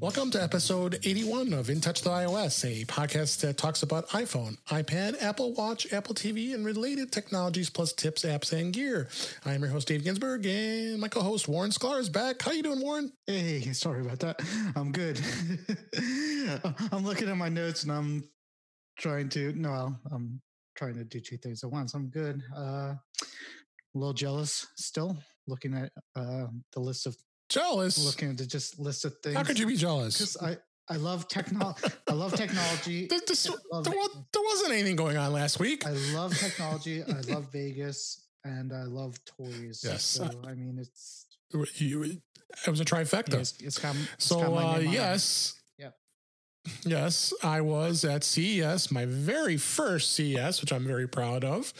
Welcome to episode 81 of In Touch with iOS, a podcast that talks about iPhone, iPad, Apple Watch, Apple TV, and related technologies plus tips, apps, and gear. I'm your host, Dave Ginsburg, and my co-host, Warren Sklar, is back. How you doing, Warren? Hey, sorry about that. I'm good. I'm looking at my notes and I'm trying to, no, I'm trying to do two things at once. I'm good. Uh, a little jealous still looking at uh, the list of Jealous? looking to just list of things. How could you be jealous? Because I, I love technology. I love technology. There, this- love, there, there wasn't anything going on last week. I love technology. I love Vegas and I love toys. Yes. So, I mean, it's, You- it was a trifecta. it's, it's got, it's So got uh, name on it. yes. Yes, I was at CES, my very first CES, which I'm very proud of.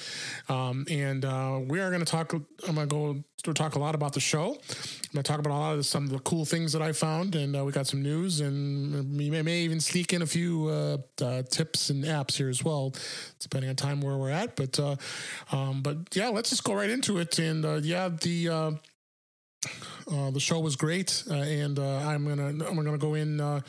Um, and uh, we are going to talk. I'm going to go talk a lot about the show. I'm going to talk about a lot of some of the cool things that I found, and uh, we got some news, and we may, may even sneak in a few uh, uh, tips and apps here as well, depending on time where we're at. But uh, um, but yeah, let's just go right into it. And uh, yeah, the uh, the show was great, uh, and uh, I'm gonna I'm gonna go in uh,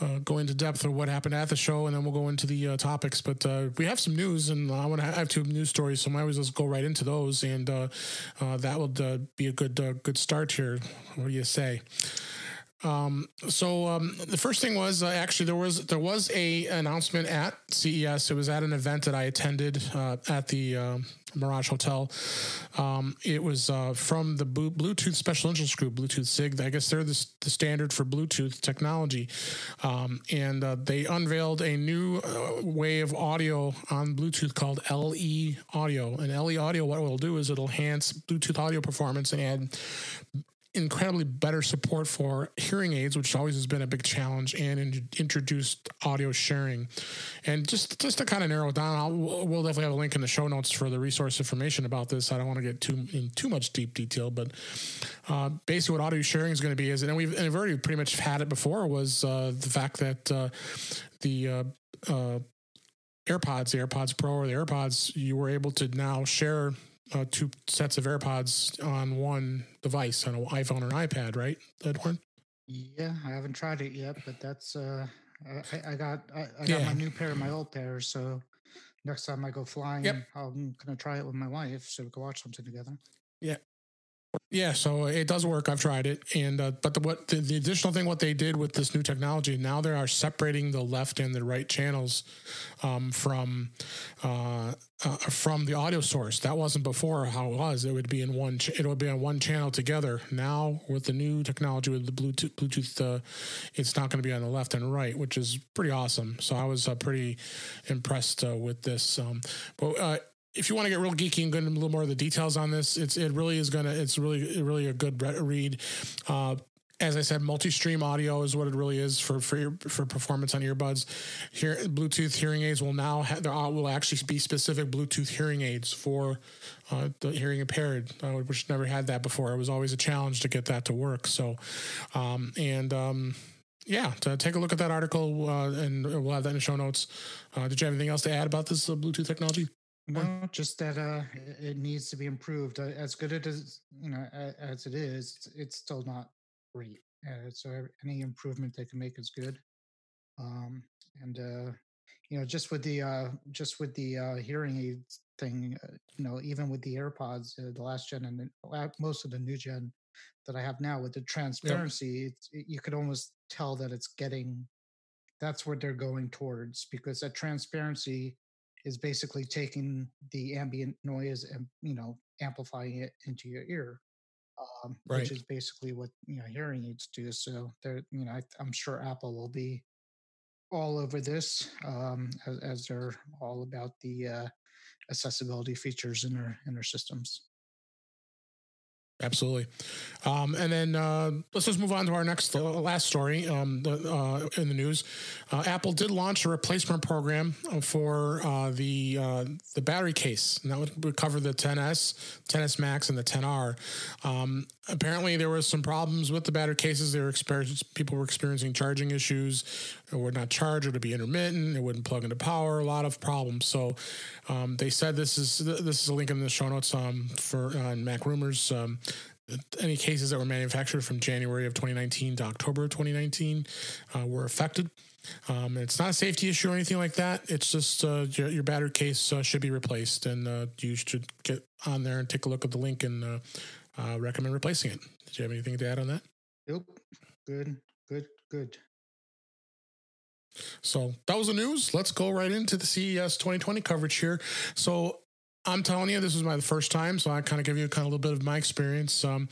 uh, go into depth of what happened at the show, and then we'll go into the uh, topics. But we have some news, and I want to have two news stories, so I as well go right into those, and that would be a good good start here. What do you say? Um, so um, the first thing was uh, actually there was there was a announcement at CES. It was at an event that I attended uh, at the uh, Mirage Hotel. Um, it was uh, from the Bluetooth Special Interest Group, Bluetooth SIG. I guess they're the, the standard for Bluetooth technology, um, and uh, they unveiled a new uh, way of audio on Bluetooth called LE Audio. And LE Audio, what it will do is it'll enhance Bluetooth audio performance and add incredibly better support for hearing aids, which always has been a big challenge, and in, introduced audio sharing. And just just to kind of narrow it down, I'll, we'll definitely have a link in the show notes for the resource information about this. I don't want to get too in too much deep detail, but uh, basically what audio sharing is going to be is, and we've and we've already pretty much had it before, was uh, the fact that uh, the uh, uh, AirPods, the AirPods Pro or the AirPods, you were able to now share uh, two sets of AirPods on one device on an iPhone or an iPad, right, Edward? Yeah, I haven't tried it yet, but that's uh, I- I, got I, I got Yeah. my new pair of my old pair, so next time I go flying, Yep. I'm gonna try it with my wife so we can watch something together. Yeah, so it does work. I've tried it, and uh, but the what the, the additional thing what they did with this new technology now they are separating the left and the right channels um, from uh, uh, from the audio source. That wasn't before how it was. It would be in one. Ch- it would be on one channel together. Now with the new technology with the Bluetooth, Bluetooth, uh, it's not going to be on the left and right, which is pretty awesome. So I was uh, pretty impressed uh, with this. Um, but if you want to get real geeky and go into a little more of the details on this, it's it really is gonna it's really really a good read. Uh, as I said, multi-stream audio is what it really is for for your, for performance on earbuds. Here, Bluetooth hearing aids will now there will actually be specific Bluetooth hearing aids for uh, the hearing impaired, uh, which never had that before. It was always a challenge to get that to work. So, um, and um, yeah, to take a look at that article, uh, and we'll have that in the show notes. Uh, did you have anything else to add about this uh, Bluetooth technology? No, just that uh, it, needs to be improved. Uh, as good it is, you know, as it is, it's, still not great. Uh, so any improvement they can make is good. Um, and uh, you know, just with the uh, just with the uh, hearing aid thing, uh, you know, even with the AirPods, uh, the last gen and the, most of the new gen that I have now with the transparency, it's, it, you could almost tell that it's getting. That's what they're going towards because that transparency is basically taking the ambient noise and you know amplifying it into your ear um, Right. which is basically what you know hearing aids do so they're you know I, i'm sure apple will be all over this um, as, as they're all about the uh, accessibility features in their in their systems Absolutely. Um, and then uh, let's just move on to our next uh, last story um, the, uh, in the news. Uh, Apple did launch a replacement program for uh, the uh, the battery case. And that would, cover the 10s, 10s Max, and the 10R. Um, apparently, there was some problems with the battery cases. They were experiencing people were experiencing charging issues. It would not charge. It would be intermittent. It wouldn't plug into power. A lot of problems. So um, they said this is this is a link in the show notes um, for uh, Mac Rumors. Um, any cases that were manufactured from January of 2019 to October of 2019 uh, were affected. Um, it's not a safety issue or anything like that. It's just uh, your, your, battery case uh, should be replaced, and uh, you should get on there and take a look at the link and uh, recommend replacing it. Did you have anything to add on that? Nope. Good. Good. Good. So that was the news. Let's go right into the CES 2020 coverage here. So I'm telling you, this was my first time, so I kind of give you kind of a little bit of my experience. Um,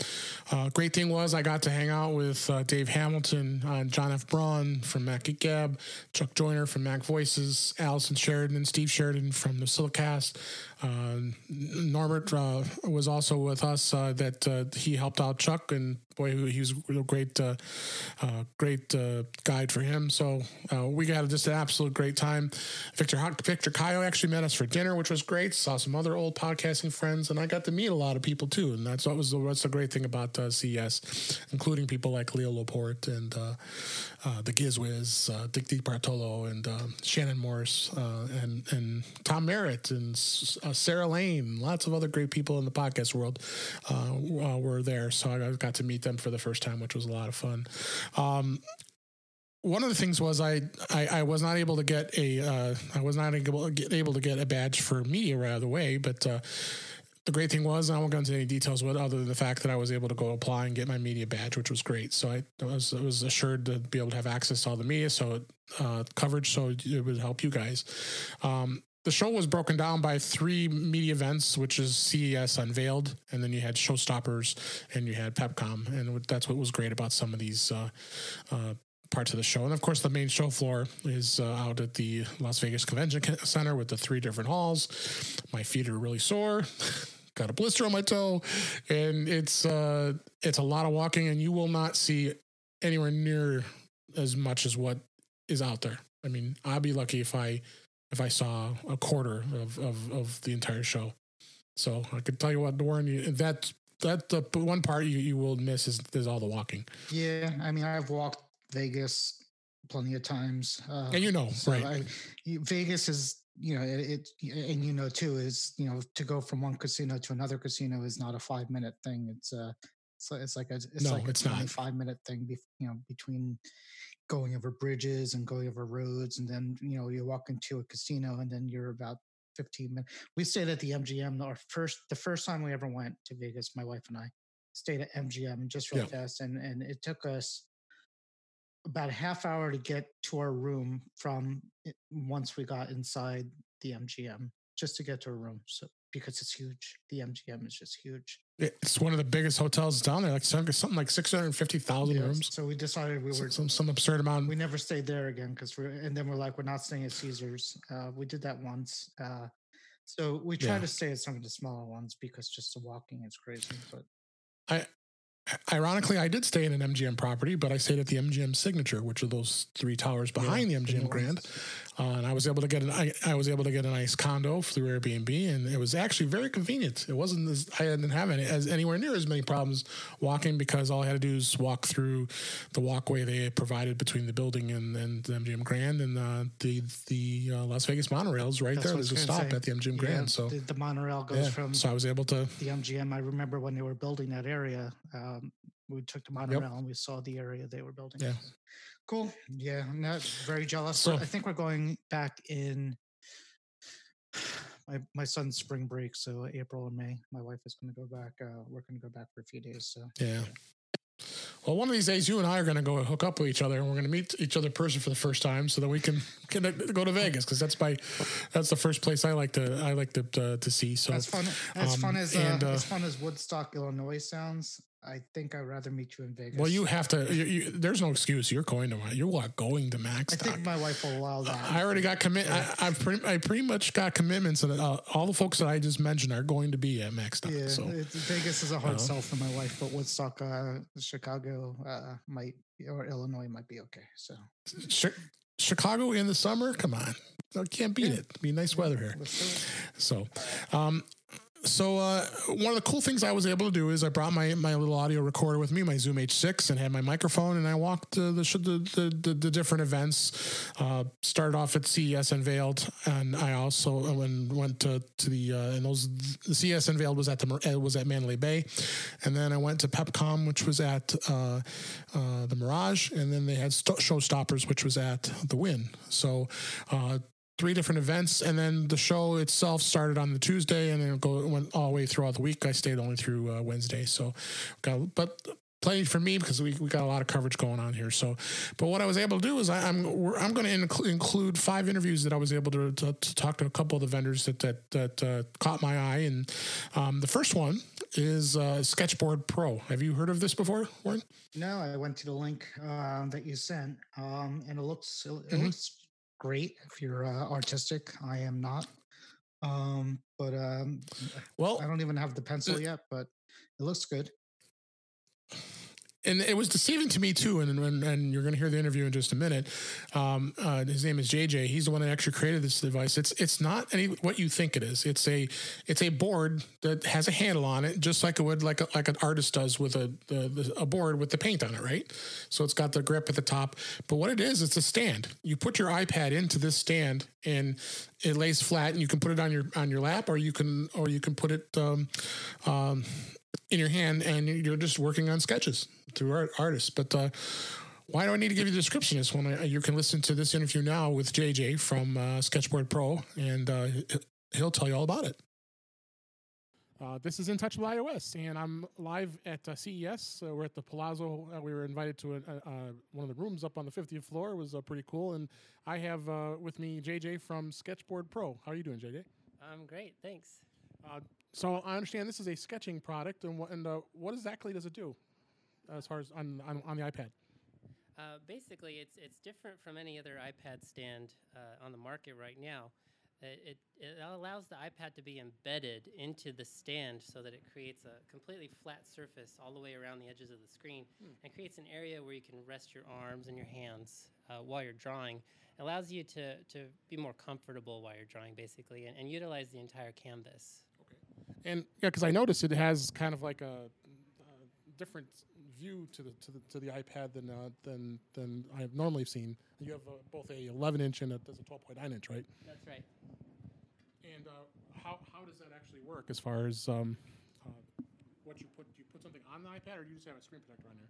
uh, great thing was I got to hang out with uh, Dave Hamilton, uh, John F. Braun from Mac Gab, Chuck Joiner from Mac Voices, Allison Sheridan, and Steve Sheridan from the NosillaCast. Uh, Norbert uh, was also with us. Uh, that he helped out Chuck and boy, he was a great, uh, uh, great uh, guide for him. So uh, we got just an absolute great time. Victor Victor Cajiao actually met us for dinner, which was great. Saw some other old podcasting friends, and I got to meet a lot of people too. And that's what was the, what's the great thing about uh, CES, including people like Leo Laporte and uh, the Gizwiz, Dick DeBartolo, and Shannon Morse, and and Tom Merritt and Sarah Lane. Lots of other great people in the podcast world were there. So I got to meet them them for the first time, which was a lot of fun. Um, one of the things was I, I, I was not able to get a uh, I was not able, get, able to get a badge for media right away, but uh, the great thing was I won't go into any details with other than the fact that I was able to go apply and get my media badge, which was great. So I, I was I was assured to be able to have access to all the media, so uh, coverage, so it would help you guys. Um, the show was broken down by three media events, which is CES Unveiled, and then you had Showstoppers and you had PepCom, and that's what was great about some of these uh, uh, parts of the show. And of course, the main show floor is uh, out at the Las Vegas Convention Center with the three different halls. My feet are really sore. Got a blister on my toe, and it's uh, it's a lot of walking, and you will not see anywhere near as much as what is out there. I mean, I'd be lucky if I if I saw a quarter of, of, of the entire show. So I could tell you what, Doran, you, that that the one part you, you will miss is, is all the walking. Yeah, I mean, I've walked Vegas plenty of times, uh, and you know, so right? I, Vegas is you know it, it, and you know too is you know to go from one casino to another casino is not a five minute thing. It's uh it's, it's like a it's no, like it's a five minute thing. Be, you know between going over bridges and going over roads and then you know you walk into a casino and then you're about 15 minutes we stayed at the mgm our first the first time we ever went to vegas my wife and i stayed at mgm just real yeah. fast and and it took us about a half hour to get to our room from once we got inside the mgm just to get to a room so because it's huge the mgm is just huge it's one of the biggest hotels down there, like something like six hundred fifty thousand yes. rooms. So we decided we were some some absurd amount. We never stayed there again because we're and then we're like we're not staying at Caesars. Uh, we did that once. Uh, so we try yeah. to stay at some of the smaller ones because just the walking is crazy. But I Ironically, I did stay in an MGM property, but I stayed at the MGM Signature, which are those three towers behind yeah, the MGM Grand. Uh, and I was able to get an I, I, was able to get a nice condo through Airbnb, and it was actually very convenient. It wasn't as, I didn't have any as anywhere near as many problems walking because all I had to do is walk through the walkway they provided between the building and, and the MGM Grand, and uh, the the uh, Las Vegas monorails right That's there. There's a stop say. at the MGM yeah, Grand, so the, the monorail goes yeah, from. So I was able to the MGM. I remember when they were building that area. Um, we took the monorail yep. and we saw the area they were building. Yeah. Cool. Yeah, I'm not very jealous. So, I think we're going back in my my son's spring break, so April and May. My wife is going to go back. Uh, we're going to go back for a few days. So yeah. yeah. Well, one of these days, you and I are going to go hook up with each other, and we're going to meet each other person for the first time, so that we can, can go to Vegas because that's my that's the first place I like to I like to to, to see. So as fun as um, fun as uh, and, uh, as fun as Woodstock, Illinois sounds. I think I'd rather meet you in Vegas. Well, you have to. You, you, there's no excuse. You're going to. You're what, going to Max. I think my wife will allow that. I already got commit. I, have pretty. I pretty much got commitments, and uh, all the folks that I just mentioned are going to be at Max. Yeah, so, Vegas is a hard uh, sell for my wife, but Woodstock, uh, Chicago uh, might or Illinois might be okay. So Chicago in the summer, come on, I can't beat yeah. it. It'd be nice weather here. So, um, so uh, one of the cool things I was able to do is I brought my, my little audio recorder with me, my Zoom H6, and had my microphone, and I walked uh, the, the, the the different events. Uh, started off at CES Unveiled, and I also went went to to the uh, and those the CES Unveiled was at the was at Mandalay Bay, and then I went to PepCom, which was at uh, uh, the Mirage, and then they had St- Showstoppers, which was at the Wynn. So three different events, and then the show itself started on the Tuesday, and then it go went all the way throughout the week. I stayed only through uh, Wednesday, so got but plenty for me because we, we got a lot of coverage going on here. So, but what I was able to do is I, am I'm, I'm going to inc- include five interviews that I was able to, to, to, talk to a couple of the vendors that that that uh, caught my eye, and um, the first one is uh, Sketchboard Pro. Have you heard of this before, Warren? No, I went to the link uh, that you sent, um, and it looks it, it mm-hmm. looks great if you're uh, artistic. I am not. Um, but um, well, I don't even have the pencil uh, yet, but it looks good and it was deceiving to me too. And and, and you're going to hear the interview in just a minute. Um, uh, his name is JJ. He's the one that actually created this device. It's it's not any what you think it is. It's a it's a board that has a handle on it, just like it would like a, like an artist does with a the, a board with the paint on it, right? So it's got the grip at the top. But what it is, it's a stand. You put your iPad into this stand, and it lays flat, and you can put it on your on your lap, or you can or you can put it um, um, in your hand and you're just working on sketches through art, artists. But uh, why do I need to give you the description? This one you can listen to this interview now with JJ from uh, Sketchboard Pro, and uh, he'll tell you all about it. Uh, this is In Touch with iOS, and I'm live at uh, CES. we're at the Palazzo. Uh, we were invited to a, one of the rooms up on the 50th floor. It was pretty cool. And I have with me JJ from Sketchboard Pro. How are you doing, JJ? I'm great, thanks. So I understand this is a sketching product, and what and uh, what exactly does it do, as far as on on, on the iPad? Uh, basically, it's it's different from any other iPad stand uh, on the market right now. It, it, it allows the iPad to be embedded into the stand so that it creates a completely flat surface all the way around the edges of the screen hmm. and creates an area where you can rest your arms and your hands uh, while you're drawing. It allows you to, to be more comfortable while you're drawing, basically, and, and utilize the entire canvas. And yeah, because I noticed it has kind of like a, a, different view to the to the to the iPad than uh, than than I've normally seen. You have uh, both a 11 inch and a, there's a 12.9 inch, right? That's right. And uh, how how does that actually work as far as um, uh, what you put? Do you put something on the iPad, or do you just have a screen protector on there?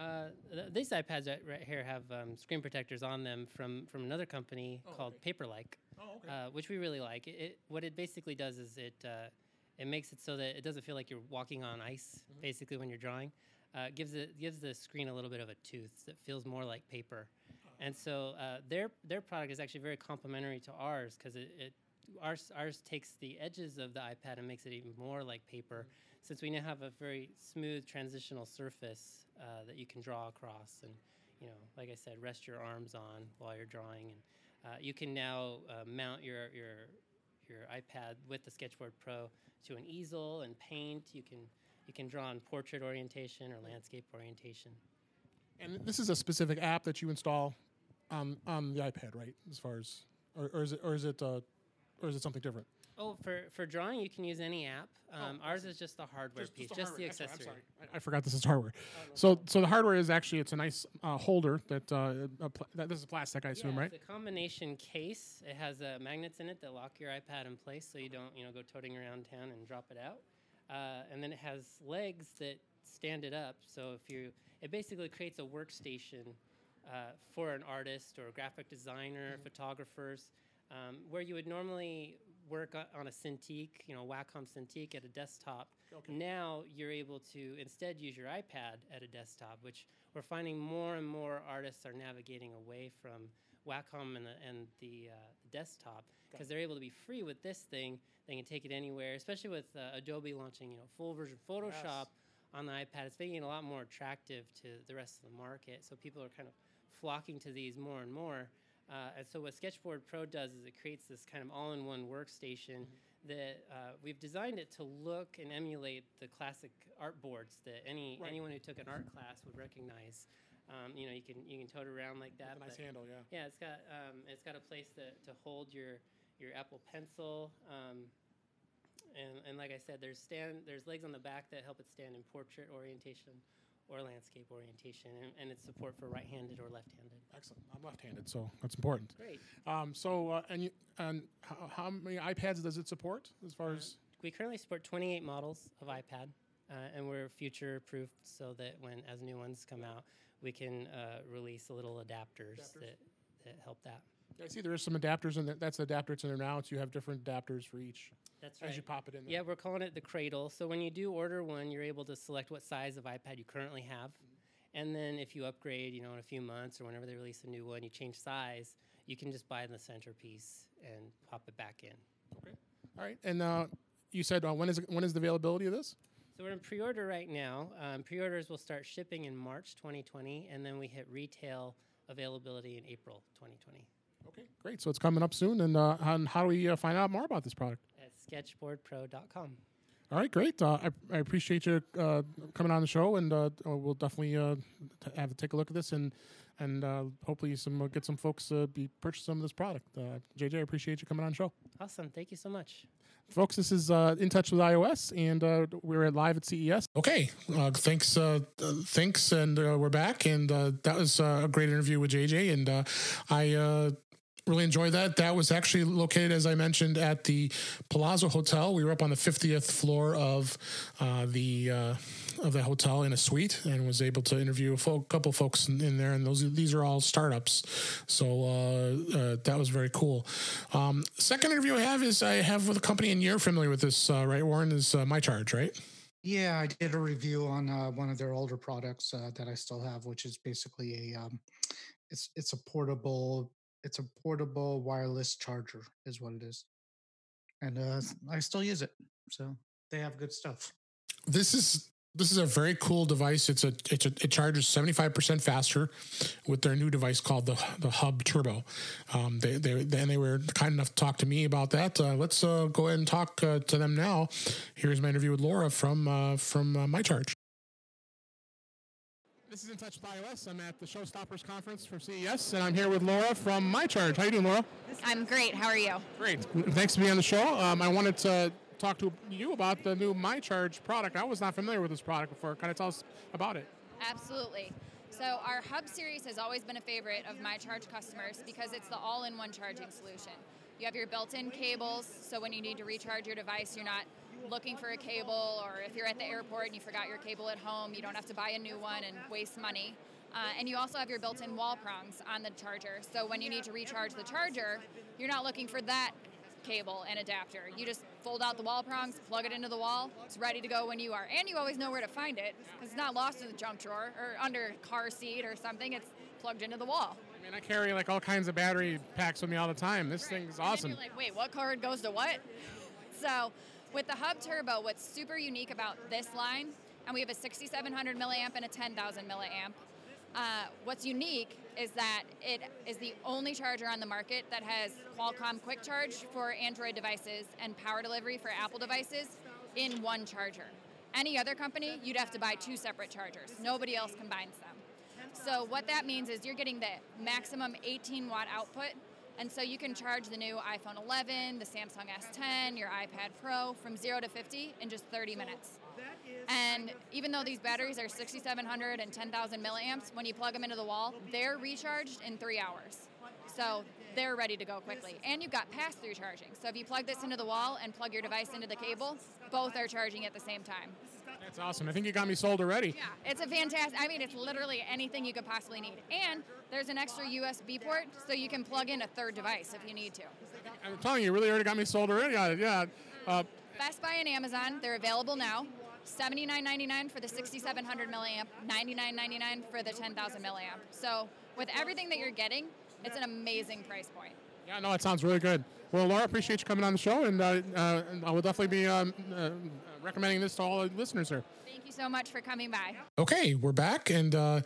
Uh, th- these iPads right, right here have um, screen protectors on them from from another company oh, called okay. Paperlike, oh, okay. uh, which we really like. It, it, what it basically does is it uh, it makes it so that it doesn't feel like you're walking on ice, mm-hmm. basically, when you're drawing. Uh, gives it gives the screen a little bit of a tooth that feels more like paper, uh-huh. and so uh, their their product is actually very complementary to ours because it, it ours ours takes the edges of the iPad and makes it even more like paper, mm-hmm. since we now have a very smooth transitional surface uh, that you can draw across, and you know, like I said, rest your arms on while you're drawing, and uh, you can now uh, mount your your your iPad with the Sketchboard Pro to an easel and paint. You can you can draw on portrait orientation or landscape orientation. And this is a specific app that you install on on the iPad, right? As far as or, or is it or is it uh, or is it something different? Oh, for, for drawing, you can use any app. Oh, um, oh, ours is just the hardware just, piece, just, the, just the accessory. I'm sorry, I, I, forgot this is hardware. so, so the hardware is actually it's a nice uh, holder that, uh, pl- that, this is plastic, I assume, yeah, right? It's a combination case. It has uh, magnets in it that lock your iPad in place, so you don't you know go toting around town and drop it out. Uh, and then it has legs that stand it up. So if you, it basically creates a workstation uh, for an artist or a graphic designer, mm-hmm. photographers. Um, where you would normally work on a Cintiq, you know, Wacom Cintiq at a desktop. Okay. Now you're able to instead use your iPad at a desktop, which we're finding more and more artists are navigating away from Wacom and the, and the, uh, the desktop because they're able to be free with this thing. They can take it anywhere, especially with uh, Adobe launching, you know, full version Photoshop yes. on the iPad. It's making it a lot more attractive to the rest of the market. So people are kind of flocking to these more and more. Uh, and so what Sketchboard Pro does is it creates this kind of all-in-one workstation mm-hmm. that uh, we've designed it to look and emulate the classic art boards that any right. anyone who took an art class would recognize. Um, you know, you can you can tote it around like that. nice handle, yeah. Yeah, it's got um, it's got a place to, to hold your your Apple Pencil. Um, and, and like I said, there's stand there's legs on the back that help it stand in portrait orientation or landscape orientation, and, and it's support for right-handed or left-handed. Excellent. I'm left-handed, so that's important. Great. Um, so, uh, and you, and how, how many iPads does it support as far as? We currently support 28 models of iPad, uh, and we're future-proofed so that when as new ones come out, we can uh, release little adapters, Adapters. that that help that. I see there is some adapters, and that's the adapter it's in there now. It's you have different adapters for each That's as you pop it in. There. Yeah, we're calling it the cradle. So when you do order one, you're able to select what size of iPad you currently have. And then if you upgrade, you know, in a few months or whenever they release a new one, you change size, you can just buy the centerpiece and pop it back in. Okay. All right. And uh, you said uh, when is when is the availability of this? So we're in pre-order right now. Um, pre-orders will start shipping in March 2020, and then we hit retail availability in April 2020 Okay, great. So it's coming up soon. And, uh, and how do we uh, find out more about this product? At sketchboardpro.com. All right, great. Uh, I, I appreciate you uh, coming on the show, and uh, uh, we'll definitely uh, t- have to take a look at this, and and uh, hopefully some uh, get some folks uh, be purchase some of this product. Uh, JJ, I appreciate you coming on the show, Awesome. Thank you so much. folks. This is uh, in touch with iOS, and uh, we're at live at CES. Okay, uh, thanks, uh, uh, thanks, and uh, we're back, and uh, that was uh, a great interview with JJ, and uh, I. Really enjoyed that. That was actually located, as I mentioned, at the Palazzo Hotel. We were up on the 50th floor of uh, the uh, of the hotel in a suite, and was able to interview a fo- couple folks in, in there. And those these are all startups, so uh, uh, that was very cool. Um, second interview I have is I have with a company, and you're familiar with this, uh, right, Warren? Is uh, My Charge, right? Yeah, I did a review on one of their older products that I still have, which is basically a um, it's it's a portable it's a portable wireless charger is what it is, and uh, I still use it. So they have good stuff. this is this is a very cool device. It's a it's a it charges seventy five percent faster with their new device called the the Hub Turbo. Um, they they and they were kind enough to talk to me about that. Uh, let's uh, go ahead and talk uh, to them now. Here's my interview with Laura from uh, from uh, My Charge. This is in touch with iOS. I'm at the Showstoppers conference from CES, and I'm here with Laura from My Charge. How you doing, Laura? I'm great. How are you? Great. Thanks for being on the show. Um, I wanted to talk to you about the new My Charge product. I was not familiar with this product before. Kind of tell us about it. Absolutely. So our Hub series has always been a favorite of my charge customers because it's the all-in-one charging solution. You have your built-in cables, so when you need to recharge your device, you're not looking for a cable, or if you're at the airport and you forgot your cable at home, you don't have to buy a new one and waste money. Uh, and you also have your built-in wall prongs on the charger, so when you need to recharge the charger, you're not looking for that cable and adapter. You just fold out the wall prongs, plug it into the wall. It's ready to go when you are, and you always know where to find it because it's not lost in the junk drawer or under a car seat or something. It's plugged into the wall. I mean, I carry like all kinds of battery packs with me all the time. This thing is And awesome. you're like, wait, what card goes to what? So, with the Hub Turbo, what's super unique about this line, and we have a 6700 milliamp and a 10,000 milliamp. Uh, what's unique is that it is the only charger on the market that has Qualcomm Quick Charge for Android devices and power delivery for Apple devices in one charger. Any other company, you'd have to buy two separate chargers. Nobody else combines them. So what that means is you're getting the maximum 18 watt output, and so you can charge the new iPhone 11, the Samsung S10, your iPad Pro from 0 to 50 in just 30 minutes. And even though these batteries are 6,700 and 10,000 milliamps, when you plug them into the wall, they're recharged in three hours. So they're ready to go quickly. And you've got pass-through charging. So if you plug this into the wall and plug your device into the cable, both are charging at the same time. That's awesome. I think you got me sold already. Yeah, it's a fantastic. I mean, it's literally anything you could possibly need. And there's an extra USB port, so you can plug in a third device if you need to. I'm telling you, you really already got me sold already on it. Yeah. Uh, Best Buy and Amazon, they're available now. $79.99 for the 6700 milliamp, $99.99 for the 10,000 milliamp. So with everything that you're getting, it's an amazing price point. yeah, no, it sounds really good. Well, Laura, appreciate you coming on the show, and uh, uh, I will definitely be um, uh, recommending this to all the listeners here. Thank you so much for coming by. Okay, we're back, and uh,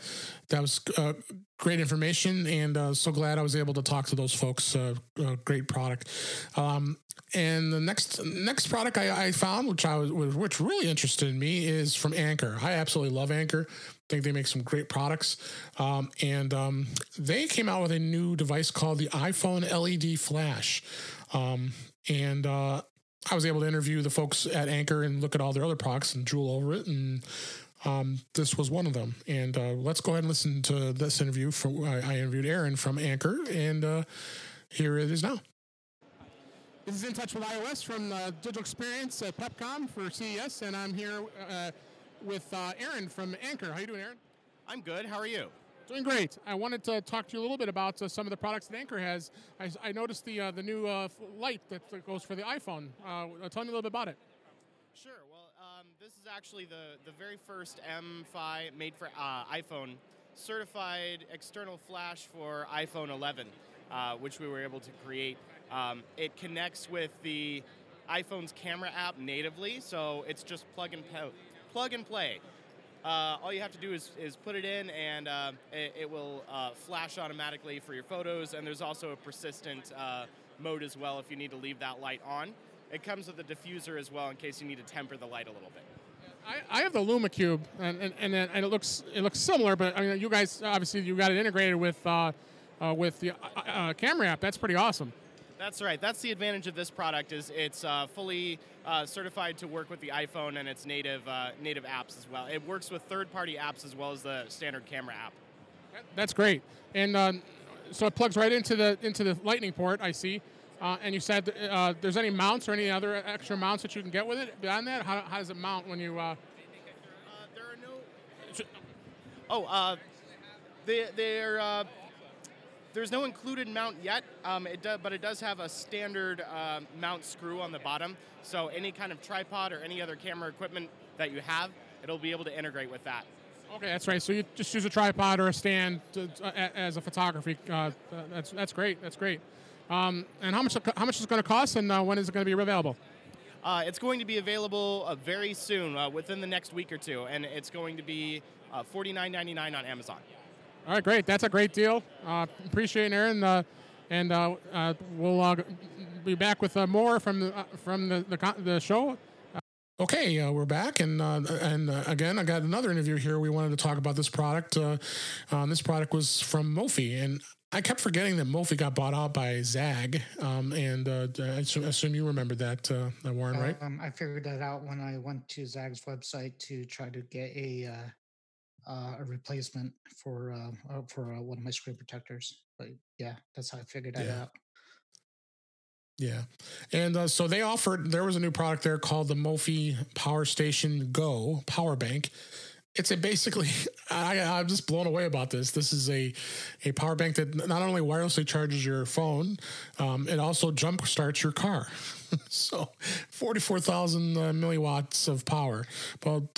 that was uh, great information, and uh, so glad I was able to talk to those folks. Uh, uh, great product. Um, and the next next product I, I found, which I was which really interested me, is from Anker. I absolutely love Anker. I think they make some great products, um, and um, they came out with a new device called the iPhone LED Flash, um, and uh, I was able to interview the folks at Anker and look at all their other products and drool over it. And um, this was one of them. And uh, let's go ahead and listen to this interview. From I, I interviewed Aaron from Anker, and uh, here it is now. This is In Touch with iOS from uh, Digital Experience at PepCom for CES, and I'm here uh, with uh, Aaron from Anker. How are you doing, Aaron? I'm good. How are you? Doing great. I wanted to talk to you a little bit about uh, some of the products that Anker has. I, I noticed the uh, the new uh, light that goes for the iPhone. Uh, tell me a little bit about it. Sure. Well, um, this is actually the, the very first MFi made for uh, iPhone certified external flash for iPhone 11, uh, which we were able to create. Um, it connects with the iPhone's camera app natively, so it's just plug and po- plug and play. Uh, all you have to do is, is put it in and uh, it, it, will uh, flash automatically for your photos and there's also a persistent uh, mode as well if you need to leave that light on. It comes with a diffuser as well in case you need to temper the light a little bit. I, I have the Lume Cube and, and, and, and, it looks it looks similar but I mean you guys obviously you got it integrated with uh, uh, with the camera app. That's pretty awesome that's right. That's the advantage of this product is it's uh, fully uh, certified to work with the iPhone and its native uh, native apps as well. It works with third-party apps as well as the standard camera app. That's great. And um, so it plugs right into the into the Lightning port. I see. Uh, and you said uh, there's any mounts or any other extra mounts that you can get with it beyond that. How, how does it mount when you? Uh, there are no. Oh, they, they're there's no included mount yet, um, it do, but it does have a standard uh, mount screw on the bottom. So any kind of tripod or any other camera equipment that you have, it'll be able to integrate with that. Okay, that's right. So you just use a tripod or a stand to, uh, as a photography. Uh, that's that's great. That's great. Um, and how much how much is it going to cost, and uh, when is it going to be available? Uh, it's going to be available uh, very soon, within the next week or two, and it's going to be $49.99 on Amazon. All right, great. That's a great deal. Uh, appreciate it, Aaron. Uh, and uh, uh we'll uh, be back with uh, more from the from the the, the show. Okay, uh, we're back, and uh, and uh, again, I got another interview here. We wanted to talk about this product. Um, this product was from Mophie, and I kept forgetting that Mophie got bought out by Zagg. Um, and I assume you remember that, Warren, right? Um, I figured that out when I went to Zagg's website to try to get a uh, a replacement for uh, uh, for uh, one of my screen protectors. But yeah, that's how I figured that yeah. out. Yeah, and uh, so they offered. There was a new product there called the Mophie Power Station Go Power Bank. It's a basically. I, I'm just blown away about this. This is a a power bank that not only wirelessly charges your phone, um, it also jump starts your car. so, forty four thousand uh, milliwatts of power. But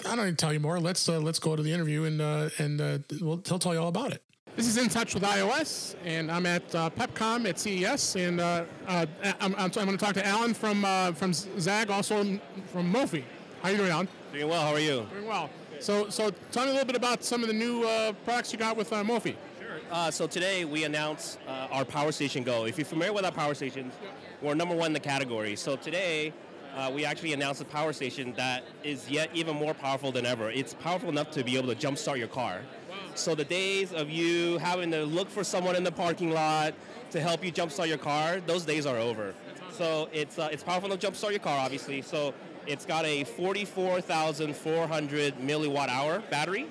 I don't need to tell you more. Let's uh, let's go to the interview and uh, and uh, we'll, he'll tell you all about it. This is in touch with iOS, and I'm at uh, PepCom at CES, and uh, uh, I'm, I'm, I'm going to talk to Alan from from Zagg, also from Mophie. How are you doing, Alan? Doing well. How are you? Doing well. So so tell me a little bit about some of the new products you got with uh, Mophie. Sure. so today we announced our Power Station Go. If you're familiar with our power stations, we're number one in the category. So today uh, we actually announced a power station that is yet even more powerful than ever. It's powerful enough to be able to jumpstart your car. So the days of you having to look for someone in the parking lot to help you jumpstart your car, those days are over. So it's uh, it's powerful enough to jumpstart your car, obviously. So it's got a 44,400 milliwatt hour battery.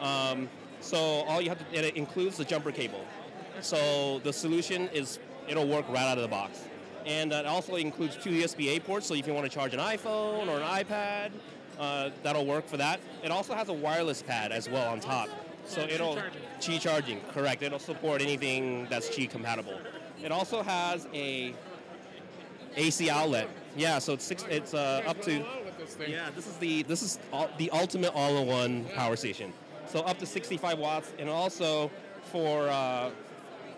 Um, so all you have to, it includes the jumper cable. So the solution is it'll work right out of the box and it also includes two USB-A ports. So if you want to charge an iPhone or an iPad, uh, that'll work for that. It also has a wireless pad as well on top. So it'll Qi charging, correct. It'll support anything that's Qi compatible. It also has a AC outlet. Yeah, so it's six, it's uh, up to yeah. This is the this is all, the ultimate all-in-one power station. So up to 65 watts, and also for uh,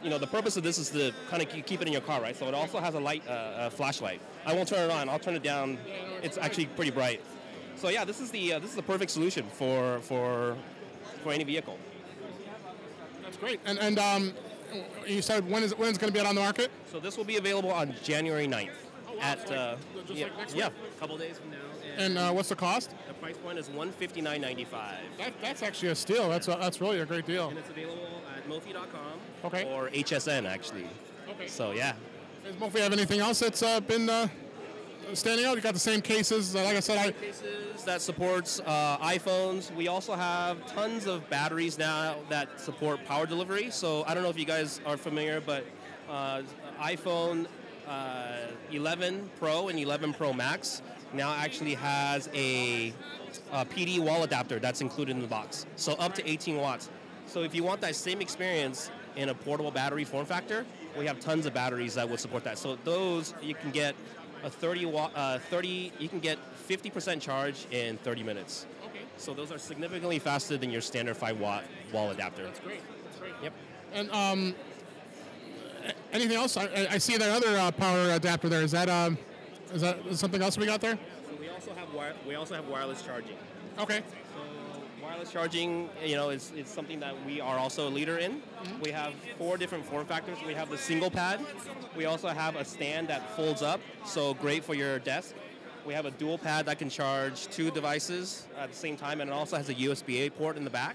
you know, the purpose of this is to kind of keep it in your car, right? So it also has a light, uh, a flashlight. I won't turn it on. I'll turn it down. It's actually pretty bright. So yeah, this is the uh, this is the perfect solution for for for any vehicle. That's great. And and um, you said when is when is going to be out on the market? So this will be available on January 9th. Oh, wow. At uh, yeah, like yeah, a couple days from now. And, and uh, what's the cost? The price point is one fifty nine ninety five. That, that's actually a steal. That's a, that's really a great deal. And it's available at Mophie.com. Okay. Or HSN actually. Okay. So yeah. Does Mophie have anything else that's uh, been uh, standing out? You got the same cases. Uh, like I said, I cases that supports uh, iPhones. We also have tons of batteries now that support power delivery. So I don't know if you guys are familiar, but uh, iPhone uh, 11 Pro and 11 Pro Max now actually has a, a PD wall adapter that's included in the box. So up to 18 watts. So if you want that same experience in a portable battery form factor, we have tons of batteries that will support that. So those you can get a 30 watt, uh, 30. You can get 50% charge in 30 minutes. okay. So those are significantly faster than your standard 5 watt wall adapter. That's great. That's great. Yep. And um, anything else? I, I- I see that other uh, power adapter there. Is that um, is that something else we got there? So we also have wire, we also have wireless charging. Okay. Wireless charging, you know, is, is something that we are also a leader in. Mm-hmm. We have four different form factors. We have the single pad. We also have a stand that folds up, so great for your desk. We have a dual pad that can charge two devices at the same time, and it also has a USB-A port in the back.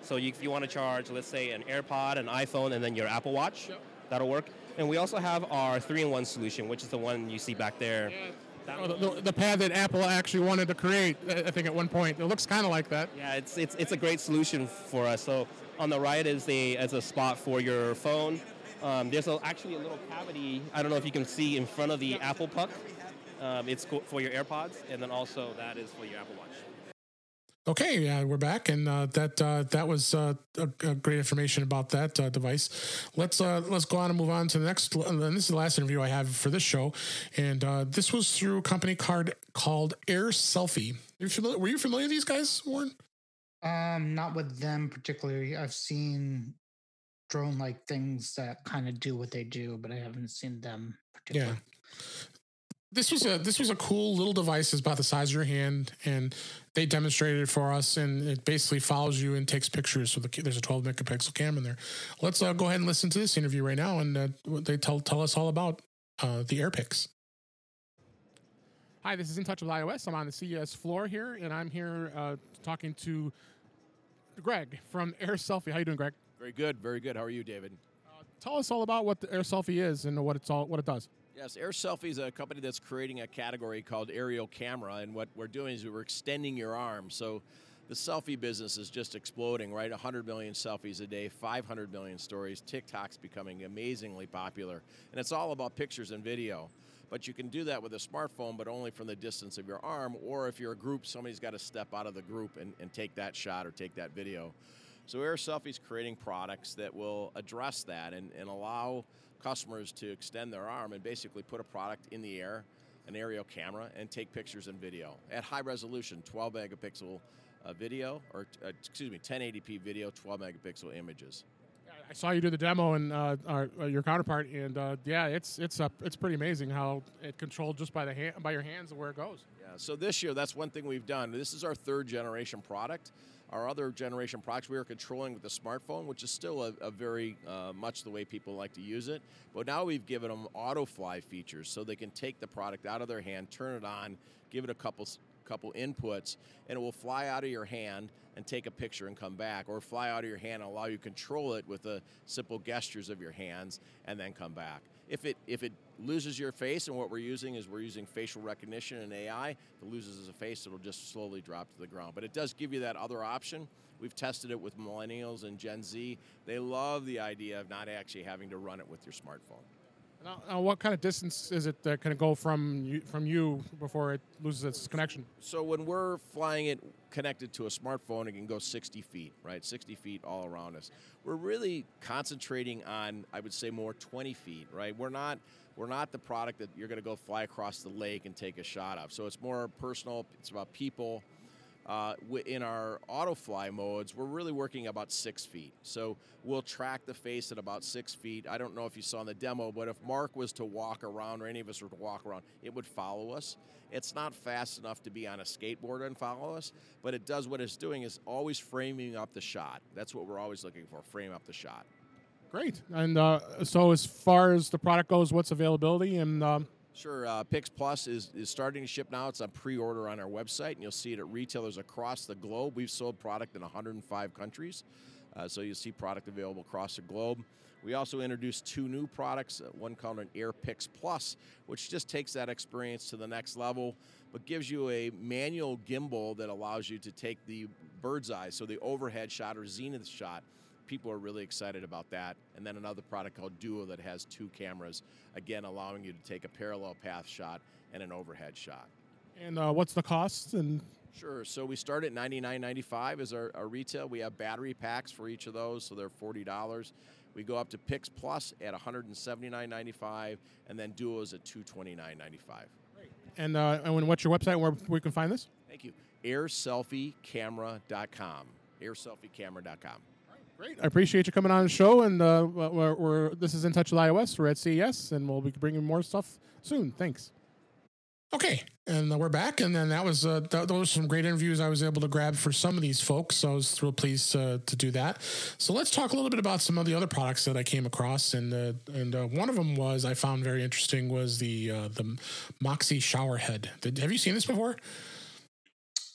So you, if you want to charge, let's say, an AirPod, an iPhone, and then your Apple Watch, that'll work. And we also have our three-in-one solution, which is the one you see back there. Oh, the, the, the pad that Apple actually wanted to create, I I think at one point. It looks kind of like that. Yeah, it's, it's, it's a great solution for us. So on the right is the as a spot for your phone. Um, there's a, actually a little cavity. I don't know if you can see in front of the Apple Puck. Um, it's for your AirPods, and then also that is for your Apple Watch. Okay, yeah, we're back, and uh, that uh, that was uh, a, a great information about that uh, device. Let's uh, let's go on and move on to the next. And this is the last interview I have for this show, and uh, this was through a company card called Air Selfie. You familiar, were you familiar with these guys, Warren? Um, not with them particularly. I've seen drone-like things that kind of do what they do, but I haven't seen them particularly. This was a this was a cool little device. It's about the size of your hand, and they demonstrated it for us. And it basically follows you and takes pictures. So the, there's a 12 megapixel camera in there. Let's uh, go ahead and listen to this interview right now, and uh, what they tell tell us all about uh, the AirPix. Hi, this is In Touch with iOS. I'm on the CES floor here, and I'm here uh, talking to Greg from Air Selfie. How you doing, Greg? Very good, very good. How are you, David? Tell us all about what the Air Selfie is and what it's all what it does. Yes, Air Selfie is a company that's creating a category called aerial camera, and what we're doing is we're extending your arm. So the selfie business is just exploding, right? 100 million selfies a day, 500 million stories. TikTok's becoming amazingly popular, and it's all about pictures and video. But you can do that with a smartphone, but only from the distance of your arm, or if you're a group, somebody's got to step out of the group and, and take that shot or take that video. So Air Selfie's creating products that will address that and, and allow customers to extend their arm and basically put a product in the air, an aerial camera, and take pictures and video at high resolution, 12 megapixel uh, video, or uh, excuse me, 1080p video, 12 megapixel images. I saw you do the demo and uh, our, uh, your counterpart, and uh, yeah, it's it's uh, it's pretty amazing how it controlled just by the hand, by your hands and where it goes. Yeah, so this year, that's one thing we've done. This is our third generation product. Our other generation products we are controlling with the smartphone, which is still a, a very uh, much the way people like to use it. But now we've given them auto fly features, so they can take the product out of their hand, turn it on, give it a couple couple inputs, and it will fly out of your hand and take a picture and come back, or fly out of your hand and allow you to control it with the simple gestures of your hands and then come back. If it if it loses your face, and what we're using is we're using facial recognition and AI, if it loses a face, it'll just slowly drop to the ground. But it does give you that other option. We've tested it with millennials and Gen Z. They love the idea of not actually having to run it with your smartphone. Now, now what kind of distance is it that can it go from you, from you before it loses its connection? So when we're flying it connected to a smartphone, it can go 60 feet, right? 60 feet all around us. We're really concentrating on, I would say, more 20 feet, right? We're not we're not the product that you're going to go fly across the lake and take a shot of. So it's more personal. It's about people. Uh, in our auto fly modes, we're really working about six feet. So we'll track the face at about six feet. I don't know if you saw in the demo, but if Mark was to walk around or any of us were to walk around, it would follow us. It's not fast enough to be on a skateboard and follow us, but it does what it's doing is always framing up the shot. That's what we're always looking for, frame up the shot. Great. And uh, so, as far as the product goes, what's availability and um, Sure. Uh, Pix Plus is, is starting to ship now. It's on pre order on our website, and you'll see it at retailers across the globe. We've sold product in 105 countries, uh, so you'll see product available across the globe. We also introduced two new products, uh, one called an AirPix Plus, which just takes that experience to the next level, but gives you a manual gimbal that allows you to take the bird's eye, so the overhead shot or zenith shot. People are really excited about that. And then another product called Duo that has two cameras, again, allowing you to take a parallel path shot and an overhead shot. And uh, what's the cost? And Sure. So we start at $99.95 as our, our retail. We have battery packs for each of those, so they're $40. We go up to Pix Plus at $179.95, and then Duos at $229.95. and uh, and what's your website where we can find this? Thank you. AirSelfieCamera.com. AirSelfieCamera.com. Great. I appreciate you coming on the show. And uh, we're, we're, this is In Touch with iOS. We're at CES, and we'll be bringing more stuff soon. Thanks. Okay, and uh, we're back, and then that was uh, th- those were some great interviews I was able to grab for some of these folks. So I was real pleased uh, to do that. So let's talk a little bit about some of the other products that I came across, and uh, and uh, one of them was I found very interesting was the uh, the Moxie shower head. Did, have you seen this before?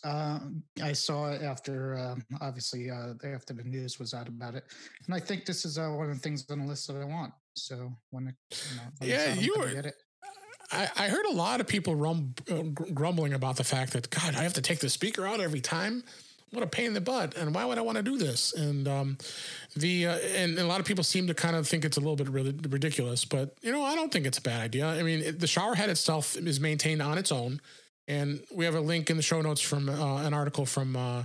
Uh, I saw it after, uh, obviously, uh, after the news was out about it, and I think this is uh, one of the things on the list that I want. So when it, you know, when Yeah, out, you were- get it. I, I heard a lot of people rum, uh, grumbling about the fact that God, I have to take the speaker out every time. What a pain in the butt! And why would I want to do this? And um, the uh, and a lot of people seem to kind of think it's a little bit really ridiculous, but you know I don't think it's a bad idea. I mean, it, the shower head itself is maintained on its own, and we have a link in the show notes from uh, an article from uh,